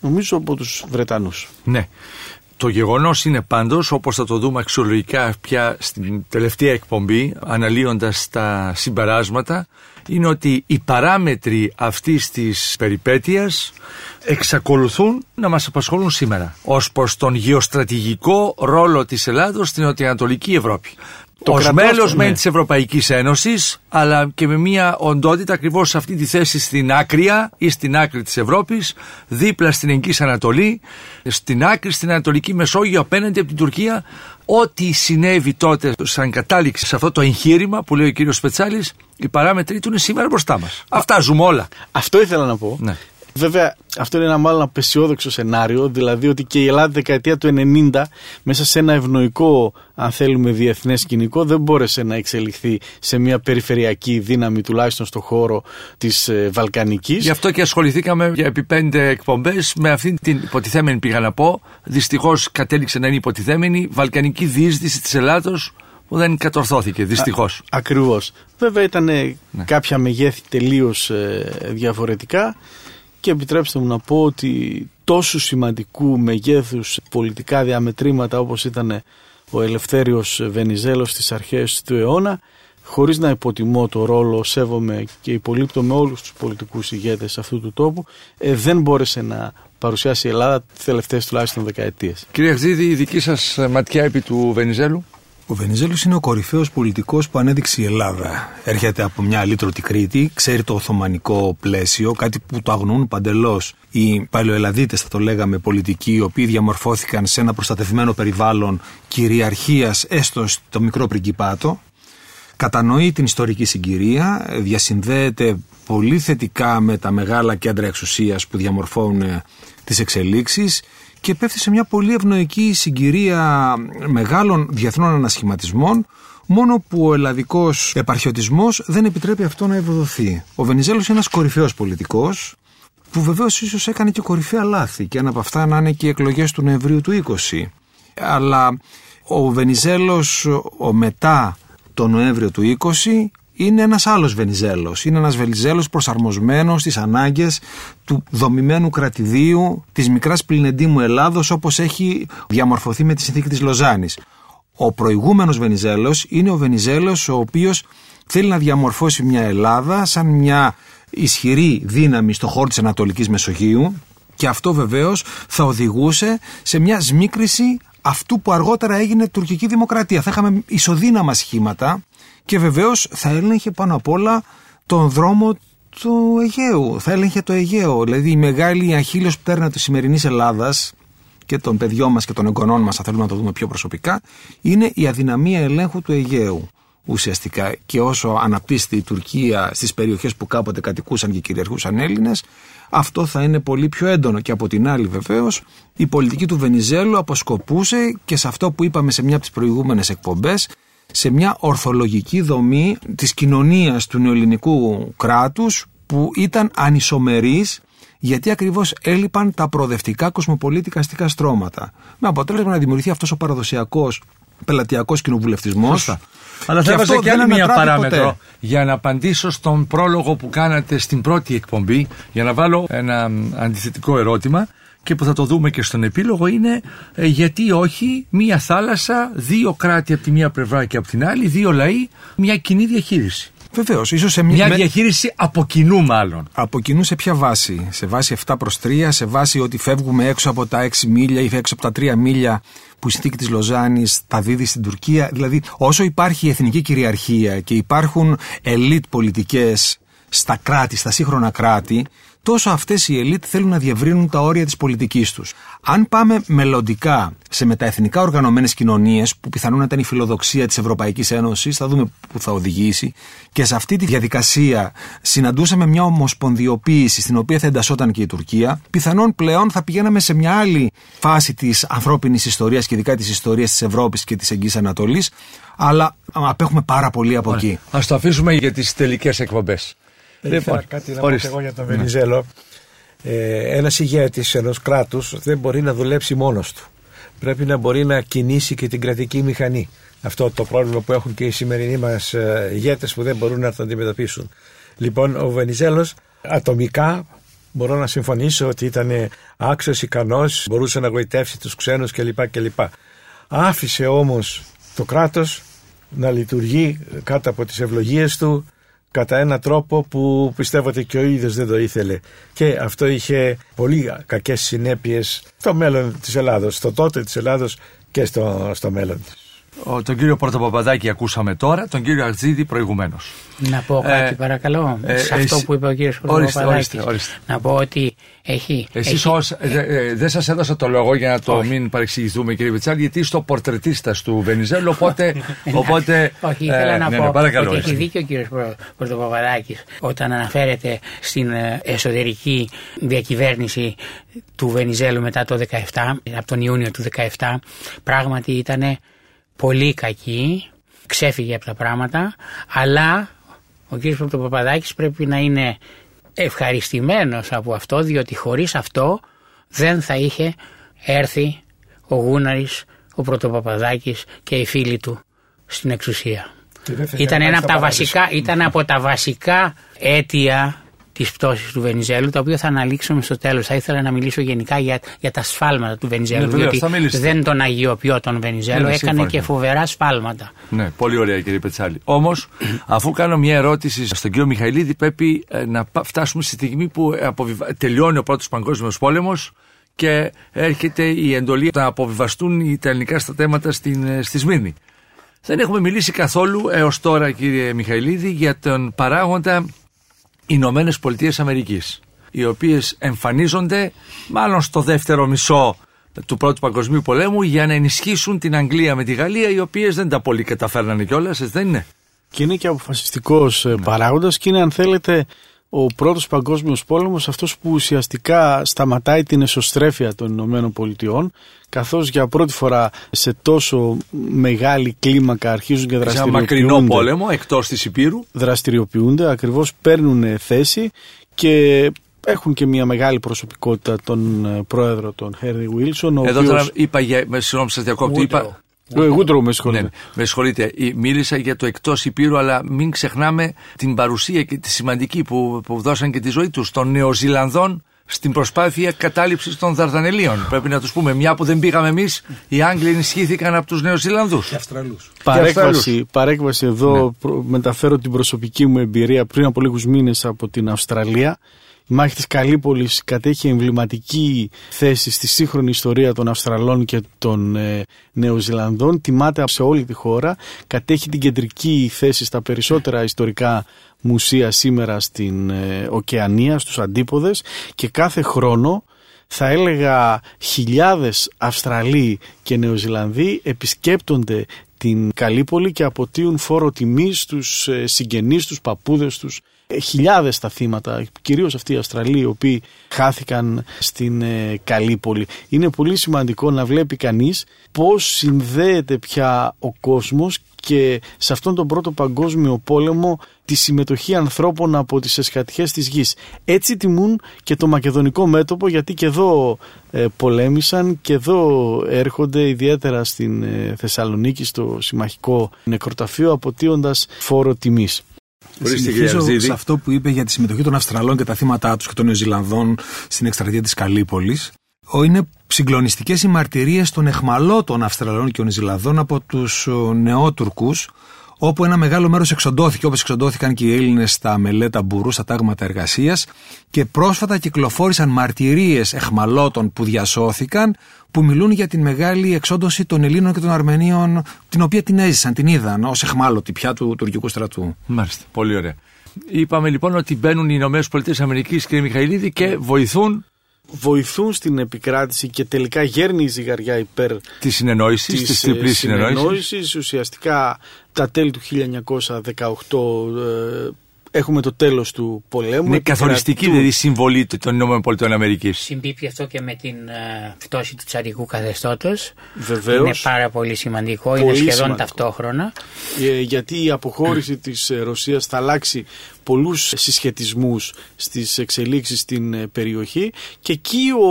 νομίζω από τους Βρετανούς. Ναι. Το γεγονός είναι πάντως, όπως θα το δούμε αξιολογικά πια στην τελευταία εκπομπή, αναλύοντας τα συμπεράσματα, είναι ότι οι παράμετροι αυτής της περιπέτειας εξακολουθούν να μας απασχολούν σήμερα ως προς τον γεωστρατηγικό ρόλο της Ελλάδος στην Νοτιοανατολική Ευρώπη. Ω μέλος ναι. της Ευρωπαϊκής Ένωσης, αλλά και με μια οντότητα ακριβώς σε αυτή τη θέση στην άκρια ή στην άκρη της Ευρώπης, δίπλα στην Εγγύη Ανατολή, στην άκρη στην Ανατολική Μεσόγειο, απέναντι από την Τουρκία. Ό,τι συνέβη τότε σαν κατάληξη σε αυτό το εγχείρημα που λέει ο κύριος Σπετσάλη, οι παράμετροι του είναι σήμερα μπροστά μας. Αυτά ζούμε όλα. Αυτό ήθελα να πω. Ναι. Βέβαια, αυτό είναι ένα μάλλον απεσιόδοξο σενάριο, δηλαδή ότι και η Ελλάδα δεκαετία του 90 μέσα σε ένα ευνοϊκό, αν θέλουμε, διεθνές σκηνικό δεν μπόρεσε να εξελιχθεί σε μια περιφερειακή δύναμη, τουλάχιστον στο χώρο της ε, Βαλκανικής. Γι' αυτό και ασχοληθήκαμε για επί πέντε εκπομπές με αυτήν την υποτιθέμενη, πήγα να πω. Δυστυχώς κατέληξε να είναι υποτιθέμενη βαλκανική διείσδυση της Ελλάδος που δεν κατορθώθηκε, δυστυχώς. Ακριβώς. Βέβαια ήταν ναι. κάποια μεγέθη τελείως ε, διαφορετικά και επιτρέψτε μου να πω ότι τόσο σημαντικού μεγέθους πολιτικά διαμετρήματα όπως ήταν ο Ελευθέριος Βενιζέλος στις αρχές του αιώνα χωρίς να υποτιμώ το ρόλο, σέβομαι και υπολείπτω με όλους τους πολιτικούς ηγέτες αυτού του τόπου, ε, δεν μπόρεσε να παρουσιάσει η Ελλάδα τις τελευταίες τουλάχιστον δεκαετίες. Κύριε Χζίδη, η δική σας ματιά επί του Βενιζέλου; Ο Βενιζέλος είναι ο κορυφαίος πολιτικός που ανέδειξε η Ελλάδα. Έρχεται από μια αλήτρωτη Κρήτη, ξέρει το Οθωμανικό πλαίσιο, κάτι που το αγνούν παντελώς οι παλαιοελαδίτες, θα το λέγαμε, πολιτικοί, οι οποίοι διαμορφώθηκαν σε ένα προστατευμένο περιβάλλον κυριαρχίας, έστω στο μικρό πριγκιπάτο. Κατανοεί την ιστορική συγκυρία, διασυνδέεται πολύ θετικά με τα μεγάλα κέντρα εξουσίας που διαμορφώνουν τις εξελίξεις και πέφτει σε μια πολύ ευνοϊκή συγκυρία μεγάλων διεθνών ανασχηματισμών μόνο που ο ελλαδικός επαρχιωτισμός δεν επιτρέπει αυτό να ευοδοθεί. Ο Βενιζέλος είναι ένας κορυφαίος πολιτικός, που βεβαίως ίσως έκανε και κορυφαία λάθη, και ένα από αυτά να είναι και οι εκλογές του Νοεμβρίου του 20. Αλλά ο Βενιζέλος, ο μετά το Νοέμβριο του 20, είναι ένας άλλος Βενιζέλος. Είναι ένας Βενιζέλος προσαρμοσμένος στις ανάγκες του δομημένου κρατηδίου της μικράς πληνεντήμου Ελλάδος όπως έχει διαμορφωθεί με τη συνθήκη της Λοζάνης. Ο προηγούμενος Βενιζέλος είναι ο Βενιζέλος ο οποίος θέλει να διαμορφώσει μια Ελλάδα σαν μια ισχυρή δύναμη στο χώρο της Ανατολικής Μεσογείου και αυτό βεβαίως θα οδηγούσε σε μια σμίκριση αυτού που αργότερα έγινε τουρκική δημοκρατία. Θα είχαμε ισοδύναμα σχήματα και βεβαίως θα έλεγχε πάνω απ' όλα τον δρόμο του Αιγαίου. Θα έλεγχε το Αιγαίο. Δηλαδή η μεγάλη αχίλιος πτέρνα της σημερινής Ελλάδας και των παιδιών μας και των εγγονών μας, θα θέλουμε να το δούμε πιο προσωπικά, είναι η αδυναμία ελέγχου του Αιγαίου ουσιαστικά και όσο αναπτύσσεται η Τουρκία στις περιοχές που κάποτε κατοικούσαν και κυριαρχούσαν Έλληνες αυτό θα είναι πολύ πιο έντονο και από την άλλη βεβαίως η πολιτική του Βενιζέλου αποσκοπούσε και σε αυτό που είπαμε σε μια από τις προηγούμενες εκπομπές σε μια ορθολογική δομή της κοινωνίας του νεοελληνικού κράτους που ήταν ανισομερής γιατί ακριβώς έλειπαν τα προοδευτικά κοσμοπολίτικα αστικά στρώματα. Με αποτέλεσμα να δημιουργηθεί αυτός ο παραδοσιακός πελατειακός κοινοβουλευτισμός. Αλλά θα έβαζα και άλλη μια παράμετρο για να απαντήσω στον πρόλογο που κάνατε στην πρώτη εκπομπή για να βάλω ένα αντιθετικό ερώτημα και που θα το δούμε και στον επίλογο είναι ε, γιατί όχι μία θάλασσα, δύο κράτη από τη μία πλευρά και από την άλλη, δύο λαοί, μια κοινή διαχείριση. Βεβαίως, ίσως σε μια, μια διαχείριση από κοινού, μάλλον. Από κοινού σε ποια βάση, σε βάση 7 προς 3, σε βάση ότι φεύγουμε έξω από τα 6 μίλια ή έξω από τα 3 μίλια που η συνθήκη της Λοζάνης τα δίδει στην Τουρκία; Δηλαδή, όσο υπάρχει η εθνική κυριαρχία και υπάρχουν ελίτ πολιτικές στα κράτη, στα σύγχρονα κράτη, τόσο αυτές οι ελίτ θέλουν να διευρύνουν τα όρια της πολιτικής τους. Αν πάμε μελλοντικά σε μεταεθνικά οργανωμένες κοινωνίες, που πιθανόν ήταν η φιλοδοξία της Ευρωπαϊκής Ένωσης, θα δούμε πού θα οδηγήσει, και σε αυτή τη διαδικασία συναντούσαμε μια ομοσπονδιοποίηση στην οποία θα εντασσόταν και η Τουρκία, πιθανόν πλέον θα πηγαίναμε σε μια άλλη φάση της ανθρώπινης ιστορίας και ειδικά της ιστορίας της Ευρώπης και της Εγγύη Ανατολής, αλλά απέχουμε πάρα πολύ από εκεί. Α το αφήσουμε για τις τελικές εκπομπές. Λοιπόν, κάτι να πω εγώ για τον Βενιζέλο. Ε, ένας ηγέτης ενός κράτους δεν μπορεί να δουλέψει μόνος του. Πρέπει να μπορεί να κινήσει και την κρατική μηχανή. Αυτό το πρόβλημα που έχουν και οι σημερινοί μας ε, ηγέτες που δεν μπορούν να το αντιμετωπίσουν. Λοιπόν, ο Βενιζέλος ατομικά μπορώ να συμφωνήσω ότι ήταν άξιος, ικανός, μπορούσε να γοητεύσει τους ξένους κλπ. κλπ. Άφησε όμως το κράτος να λειτουργεί κάτω από τις ευλογίες του κατά έναν τρόπο που πιστεύω ότι και ο ίδιος δεν το ήθελε. Και αυτό είχε πολύ κακές συνέπειες στο μέλλον της Ελλάδος, στο τότε της Ελλάδος και στο, στο μέλλον της. Ο, τον κύριο Πρωτοπαπαδάκη ακούσαμε τώρα, τον κύριο Αρτζίδη προηγουμένως. Να πω κάτι Ε, παρακαλώ, ε, σε αυτό εσύ- που είπε ο κύριος Ορίστε, Πρωτοπαπαδάκης. ορίστε, ορίστε. Να πω ότι έχει... Εσείς έχει- ως, ε, ε, δεν σας έδωσα το λόγο για να το Όχι. μην παρεξηγηθούμε κύριε Βιτσάλη γιατί είστε ο πορτρετίστας του Βενιζέλου οπότε, οπότε Όχι, ήθελα ε, να ναι, πω ναι, παρακαλώ, ότι έχει ορίστε. δίκιο ο κύριος Πρω- Πρωτοπαπαδάκης όταν αναφέρεται στην ε, εσωτερική διακυβέρνηση του Βενιζέλου μετά το 17, από τον Ιούνιο του 17, πράγματι ήταν πολύ κακή, ξέφυγε από τα πράγματα, αλλά ο κύριος Πρωτοπαπαδάκης πρέπει να είναι ευχαριστημένος από αυτό, διότι χωρίς αυτό δεν θα είχε έρθει ο Γούναρης, ο Πρωτοπαπαδάκης και οι φίλοι του στην εξουσία. Και δεν θα είχε Ήταν, πάει ένα στο από τα παράδεισο. βασικά, ήταν από τα βασικά αίτια τη πτώση του Βενιζέλου, τα οποία θα αναλύσουμε στο τέλος. Θα ήθελα να μιλήσω γενικά για, για τα σφάλματα του Βενιζέλου. Ναι, βεβαίως, διότι θα μιλήσετε. δεν τον αγιοποιώ τον Βενιζέλο, Ναι, ναι, έκανε σύμφωνα. και φοβερά σφάλματα. Ναι, πολύ ωραία κύριε Πετσάλη. Όμως, αφού κάνω μια ερώτηση στον κύριο Μιχαηλίδη, πρέπει ε, να πα- φτάσουμε στη στιγμή που ε, αποβιβα- τελειώνει ο πρώτος Παγκόσμιος Πόλεμος και έρχεται η εντολή να αποβιβαστούν τα ελληνικά στρατεύματα στην, ε, στη Σμύρνη. Δεν έχουμε μιλήσει καθόλου έως τώρα, κύριε Μιχαηλίδη, για τον παράγοντα Ηνωμένες Πολιτείες Αμερικής, οι οποίες εμφανίζονται μάλλον στο δεύτερο μισό του Πρώτου Παγκοσμίου Πολέμου για να ενισχύσουν την Αγγλία με τη Γαλλία, οι οποίες δεν τα πολύ καταφέρνανε κιόλας, έτσι δεν είναι; Και είναι και αποφασιστικός ε, παράγοντας και είναι αν θέλετε ο πρώτος παγκόσμιος πόλεμος αυτός που ουσιαστικά σταματάει την εσωστρέφεια των Ηνωμένων Πολιτειών καθώς για πρώτη φορά σε τόσο μεγάλη κλίμακα αρχίζουν και Σε ένα δραστηριοποιούνται μακρινό πόλεμο εκτός της Υπήρου. δραστηριοποιούνται, ακριβώς παίρνουν θέση και έχουν και μια μεγάλη προσωπικότητα τον ε, πρόεδρο τον Χέρι Βίλσον ο Εδώ οποίος... τώρα είπα για. Με συγγνώμη, σας διακόπτω. Είπα, Ε, Woodrow, με Ναι, συγχωρείτε. ναι, με συγχωρείτε. Ε, Μίλησα για το εκτός Υπήρου, αλλά μην ξεχνάμε την παρουσία και τη σημαντική που, που δώσαν και τη ζωή τους των Νεοζηλανδών στην προσπάθεια κατάληψης των Δαρδανελίων. Πρέπει να τους πούμε, μια που δεν πήγαμε εμείς, οι Άγγλοι ενισχύθηκαν από τους Νεοζηλανδούς. Παρέκβαση, παρέκβαση εδώ προ- μεταφέρω την προσωπική μου εμπειρία πριν από λίγους μήνες από την Αυστραλία. Η μάχη της Καλύπολης κατέχει εμβληματική θέση στη σύγχρονη ιστορία των Αυστραλών και των ε, Νεοζηλανδών. Τιμάται σε όλη τη χώρα. Κατέχει την κεντρική θέση στα περισσότερα ιστορικά μουσεία σήμερα στην ε, Οκεανία, στους Αντίποδες και κάθε χρόνο θα έλεγα χιλιάδες Αυστραλοί και Νεοζηλανδοί επισκέπτονται την Καλύπολη και αποτείουν φόρο τιμής στους ε, συγγενείς τους, παππούδες τους. Ε, Χιλιάδες τα θύματα, κυρίως αυτοί οι Αυστραλοί οι οποίοι χάθηκαν στην ε, Καλύπολη. Είναι πολύ σημαντικό να βλέπει κανείς πώς συνδέεται πια ο κόσμος και σε αυτόν τον πρώτο παγκόσμιο πόλεμο τη συμμετοχή ανθρώπων από τις εσχατιές της γης. Έτσι τιμούν και το μακεδονικό μέτωπο γιατί και εδώ ε, πολέμησαν και εδώ έρχονται ιδιαίτερα στην ε, Θεσσαλονίκη στο συμμαχικό νεκροταφείο αποτείοντας φόρο τιμής. Ορίστε, κύριε Συνεχίζω Αρζίδη. σε αυτό που είπε για τη συμμετοχή των Αυστραλών και τα θύματα τους και των Νεοζηλανδών στην εκστρατεία της Καλύπολης. Είναι συγκλονιστικές οι μαρτυρίες των εχμαλώτων Αυστραλών και Νεοζηλανδών από τους νεότουρκους, όπου ένα μεγάλο μέρος εξοντώθηκε, όπως εξοντώθηκαν και οι Έλληνες στα μελέτα μπουρού, στα τάγματα εργασίας, και πρόσφατα κυκλοφόρησαν μαρτυρίες εχμαλώτων που διασώθηκαν, που μιλούν για την μεγάλη εξόντωση των Ελλήνων και των Αρμενίων, την οποία την έζησαν, την είδαν ως εχμάλωτη πια του τουρκικού στρατού. Μάλιστα, πολύ ωραία. Είπαμε λοιπόν ότι μπαίνουν οι Ηνωμένες Πολιτείες Αμερικής, κύριε Μιχαηλίδη, και βοηθούν βοηθούν στην επικράτηση και τελικά γέρνει η ζυγαριά υπέρ της συνεννόησης, της της τριπλής ε, συνεννόησης. συνεννόησης. Ουσιαστικά τα τέλη του 1918 ε, έχουμε το τέλος του πολέμου. Είναι καθοριστική Επικρατούν- δηλαδή συμβολή των Ηνωμένων Πολιτείων Αμερικής. Συμπίπτει αυτό και με την ε, πτώση του τσαρικού καθεστώτος. Βεβαίως. Είναι πάρα πολύ σημαντικό, Πολύ είναι σχεδόν σημαντικό. ταυτόχρονα. Ε, γιατί η αποχώρηση της ε, Ρωσίας θα αλλάξει πολλούς συσχετισμούς στις εξελίξεις στην ε, περιοχή και εκεί ο,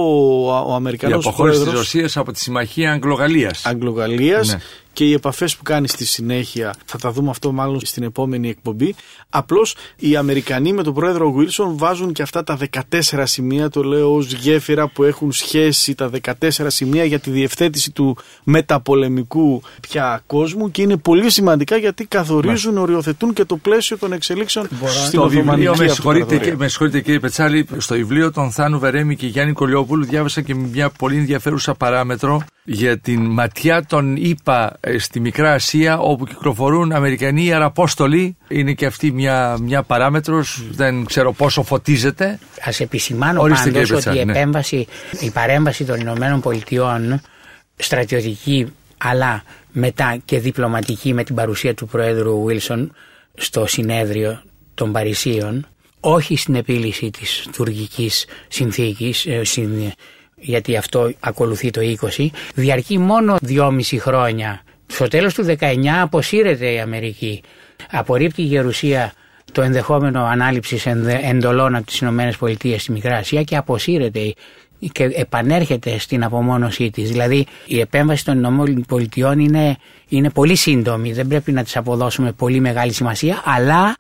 ο Η Αμερικανός αποχώρηση της πρόεδρος Ρωσίας από τη Συμμαχία Αγγλογαλλίας. Αγγλογαλλίας Ναι. Και οι επαφές που κάνει στη συνέχεια θα τα δούμε αυτό μάλλον στην επόμενη εκπομπή. Απλώς οι Αμερικανοί με τον πρόεδρο Βίλσον βάζουν και αυτά τα 14 σημεία το λέω ως γέφυρα που έχουν σχέση τα 14 σημεία για τη διευθέτηση του μεταπολεμικού πια κόσμου και είναι πολύ σημαντικά γιατί καθορίζουν, οριοθετούν και το πλαίσιο των εξελίξεων στην Στο βιβλίο, Οθωμανική με συγχωρείτε, Αυτοκρατορία. και- με συγχωρείτε κύριε Πετσάλη, στο βιβλίο των Θάνου Βερέμι και Γιάννη Κολιόπουλου διάβασα και μια πολύ ενδιαφέρουσα παράμετρο για την ματιά των ΙΠΑ ε, στη Μικρά Ασία όπου κυκλοφορούν Αμερικανοί Αραπόστολοι. Είναι και αυτή μια, μια παράμετρος, δεν ξέρω πόσο φωτίζεται. Α επισημάνω Ορίστε, πάντως κύριε ότι η, Πετσάλη, ναι. επέμβαση, η παρέμβαση των Ηνωμένων Πολιτειών στρατιωτική αλλά μετά και διπλωματική με την παρουσία του Προέδρου Βίλσον στο συνέδριο των Παρισίων όχι στην επίλυση της τουρκικής συνθήκης ε, συν- γιατί αυτό ακολουθεί το 20 διαρκεί μόνο δυόμιση χρόνια. Στο τέλος του 19 αποσύρεται η Αμερική. Απορρίπτει η Γερουσία το ενδεχόμενο ανάληψης ενδε- εντολών από τις Ηνωμένες Πολιτείες στη Μικρά Ασία και αποσύρεται και επανέρχεται στην απομόνωσή της. Δηλαδή η επέμβαση των Ηνωμένων Πολιτειών είναι, είναι πολύ σύντομη, δεν πρέπει να της αποδώσουμε πολύ μεγάλη σημασία, αλλά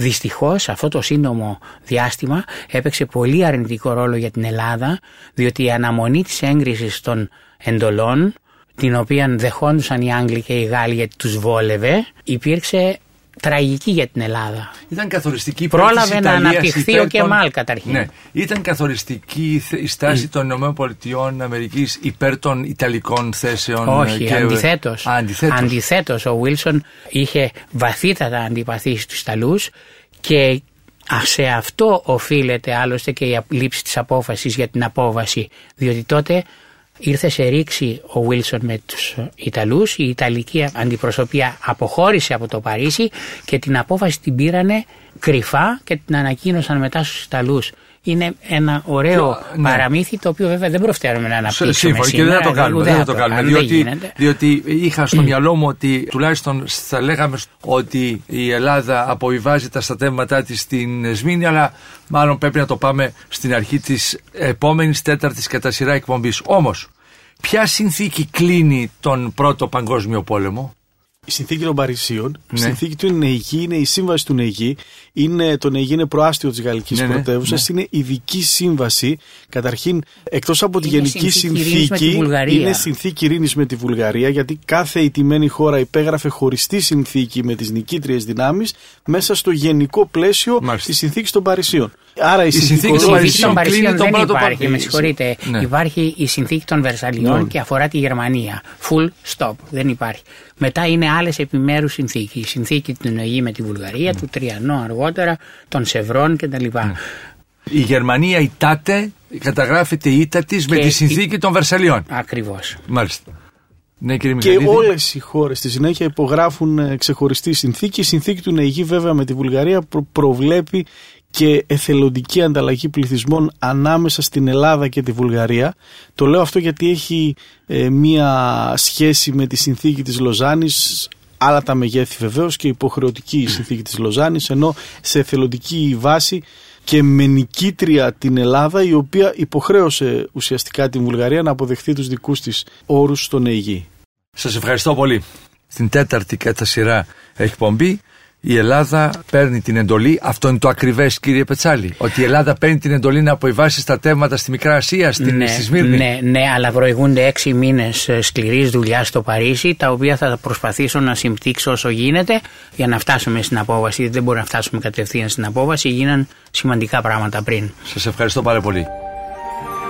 δυστυχώς αυτό το σύντομο διάστημα έπαιξε πολύ αρνητικό ρόλο για την Ελλάδα, διότι η αναμονή της έγκρισης των εντολών, την οποία δεχόντουσαν οι Άγγλοι και οι Γάλλοι γιατί τους βόλευε, υπήρξε τραγική για την Ελλάδα. Ήταν καθοριστική υπέρ Πρόλαβε της να Ιταλίας, αναπτυχθεί υπέρ ο Κεμάλ καταρχήν. Ναι, ήταν καθοριστική η θε- η στάση των Ηνωμένων Πολιτειών Αμερικής υπέρ των Ιταλικών θέσεων. Όχι, και... αντιθέτως. Α, αντιθέτως. Αντιθέτως, ο Βίλσον είχε βαθύτατα αντιπαθήσει στους Ιταλούς και σε αυτό οφείλεται άλλωστε και η λήψη της απόφασης για την απόβαση διότι τότε ήρθε σε ρήξη ο Βίλσον με τους Ιταλούς. Η Ιταλική αντιπροσωπεία αποχώρησε από το Παρίσι και την απόφαση την πήρανε κρυφά και την ανακοίνωσαν μετά στους Ιταλούς είναι ένα ωραίο Ναι. παραμύθι το οποίο βέβαια δεν προφταίνουμε να αναπτύξουμε Σύμφωνα και δεν σήμερα, θα το κάνουμε. ούτε Δεν θα το κάνουμε κάνουμε, δεν διότι, γίνεται. διότι είχα στο μυαλό μου ότι τουλάχιστον θα λέγαμε ότι η Ελλάδα αποβιβάζει τα στατεύματά της στην Σμήνη, αλλά μάλλον πρέπει να το πάμε στην αρχή της επόμενης τέταρτης κατά σειρά εκπομπής. Όμως, ποια συνθήκη κλείνει τον Πρώτο Παγκόσμιο Πόλεμο; Η συνθήκη των Παρισίων, η Ναι. συνθήκη του Νεϊγή είναι η σύμβαση του Νεϊγή. Είναι, το Νεϊγή είναι προάστιο της γαλλικής Ναι, ναι, πρωτεύουσας. Είναι ειδική σύμβαση. Καταρχήν, εκτός από τη Είναι γενική συνθήκη ειρήνης με τη συνθήκη, Βουλγαρία. είναι συνθήκη ειρήνης με τη Βουλγαρία, γιατί κάθε ηττημένη χώρα υπέγραφε χωριστή συνθήκη με τις νικήτριες δυνάμεις μέσα στο γενικό πλαίσιο Μάλιστα. της συνθήκης των Παρισίων. Άρα η, συνθήκη συνθήκη των Η των συνθήκη των Παρισίων κλείνει Παρισίων τον δεν πρώτο υπάρχει, παγκόσμιο. με συγχωρείτε. Ναι. Υπάρχει η συνθήκη των Βερσαλιών Ναι. και αφορά τη Γερμανία. Full stop. Δεν υπάρχει. Μετά είναι άλλες επιμέρους συνθήκη. Η συνθήκη του Νοηγή με τη Βουλγαρία, του Τριανό αργότερα, των Σευρών κτλ. Η Γερμανία ητάται, καταγράφεται η ήττα της με Και τη συνθήκη των Βερσαλιών. Ακριβώς. Μάλιστα. Ναι, κύριε Και Μιχαλίδη. όλες οι χώρες στη συνέχεια υπογράφουν ε, ξεχωριστή συνθήκη. Η συνθήκη του Νεϊγή, βέβαια, με τη Βουλγαρία προ- προβλέπει και εθελοντική ανταλλαγή πληθυσμών ανάμεσα στην Ελλάδα και τη Βουλγαρία. Το λέω αυτό γιατί έχει ε, μία σχέση με τη συνθήκη της Λοζάνης άλλα τα μεγέθη βεβαίως και υποχρεωτική η συνθήκη της Λοζάνης ενώ σε εθελοντική βάση και με νικήτρια την Ελλάδα η οποία υποχρέωσε ουσιαστικά την Βουλγαρία να αποδεχθεί τους δικούς της όρους στον ΕΙΓΗ. Σας ευχαριστώ πολύ. Στην τέταρτη κατά σειρά εκπομπή η Ελλάδα παίρνει την εντολή, αυτό είναι το ακριβές κύριε Πετσάλη, ότι η Ελλάδα παίρνει την εντολή να αποβιβάσει στα τεύματα στη Μικρά Ασία, στην, ναι, στη Σμύρνη. ναι, ναι, αλλά προηγούνται έξι μήνες σκληρής δουλειάς στο Παρίσι, τα οποία θα προσπαθήσω να συμπτύξω όσο γίνεται για να φτάσουμε στην απόβαση. Δεν μπορούμε να φτάσουμε κατευθείαν στην απόβαση, γίναν σημαντικά πράγματα πριν. Σας ευχαριστώ πάρα πολύ.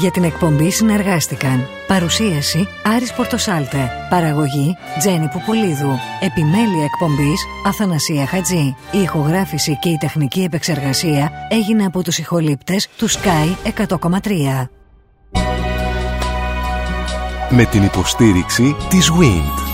Για την εκπομπή συνεργάστηκαν Παρουσίαση Άρης Πορτοσάλτε Παραγωγή Τζένι Πουπουλίδου Επιμέλεια εκπομπής Αθανασία Χατζή. Η ηχογράφηση και η τεχνική επεξεργασία έγινε από τους ηχολήπτες του Sky 100,3 Με την υποστήριξη της WIND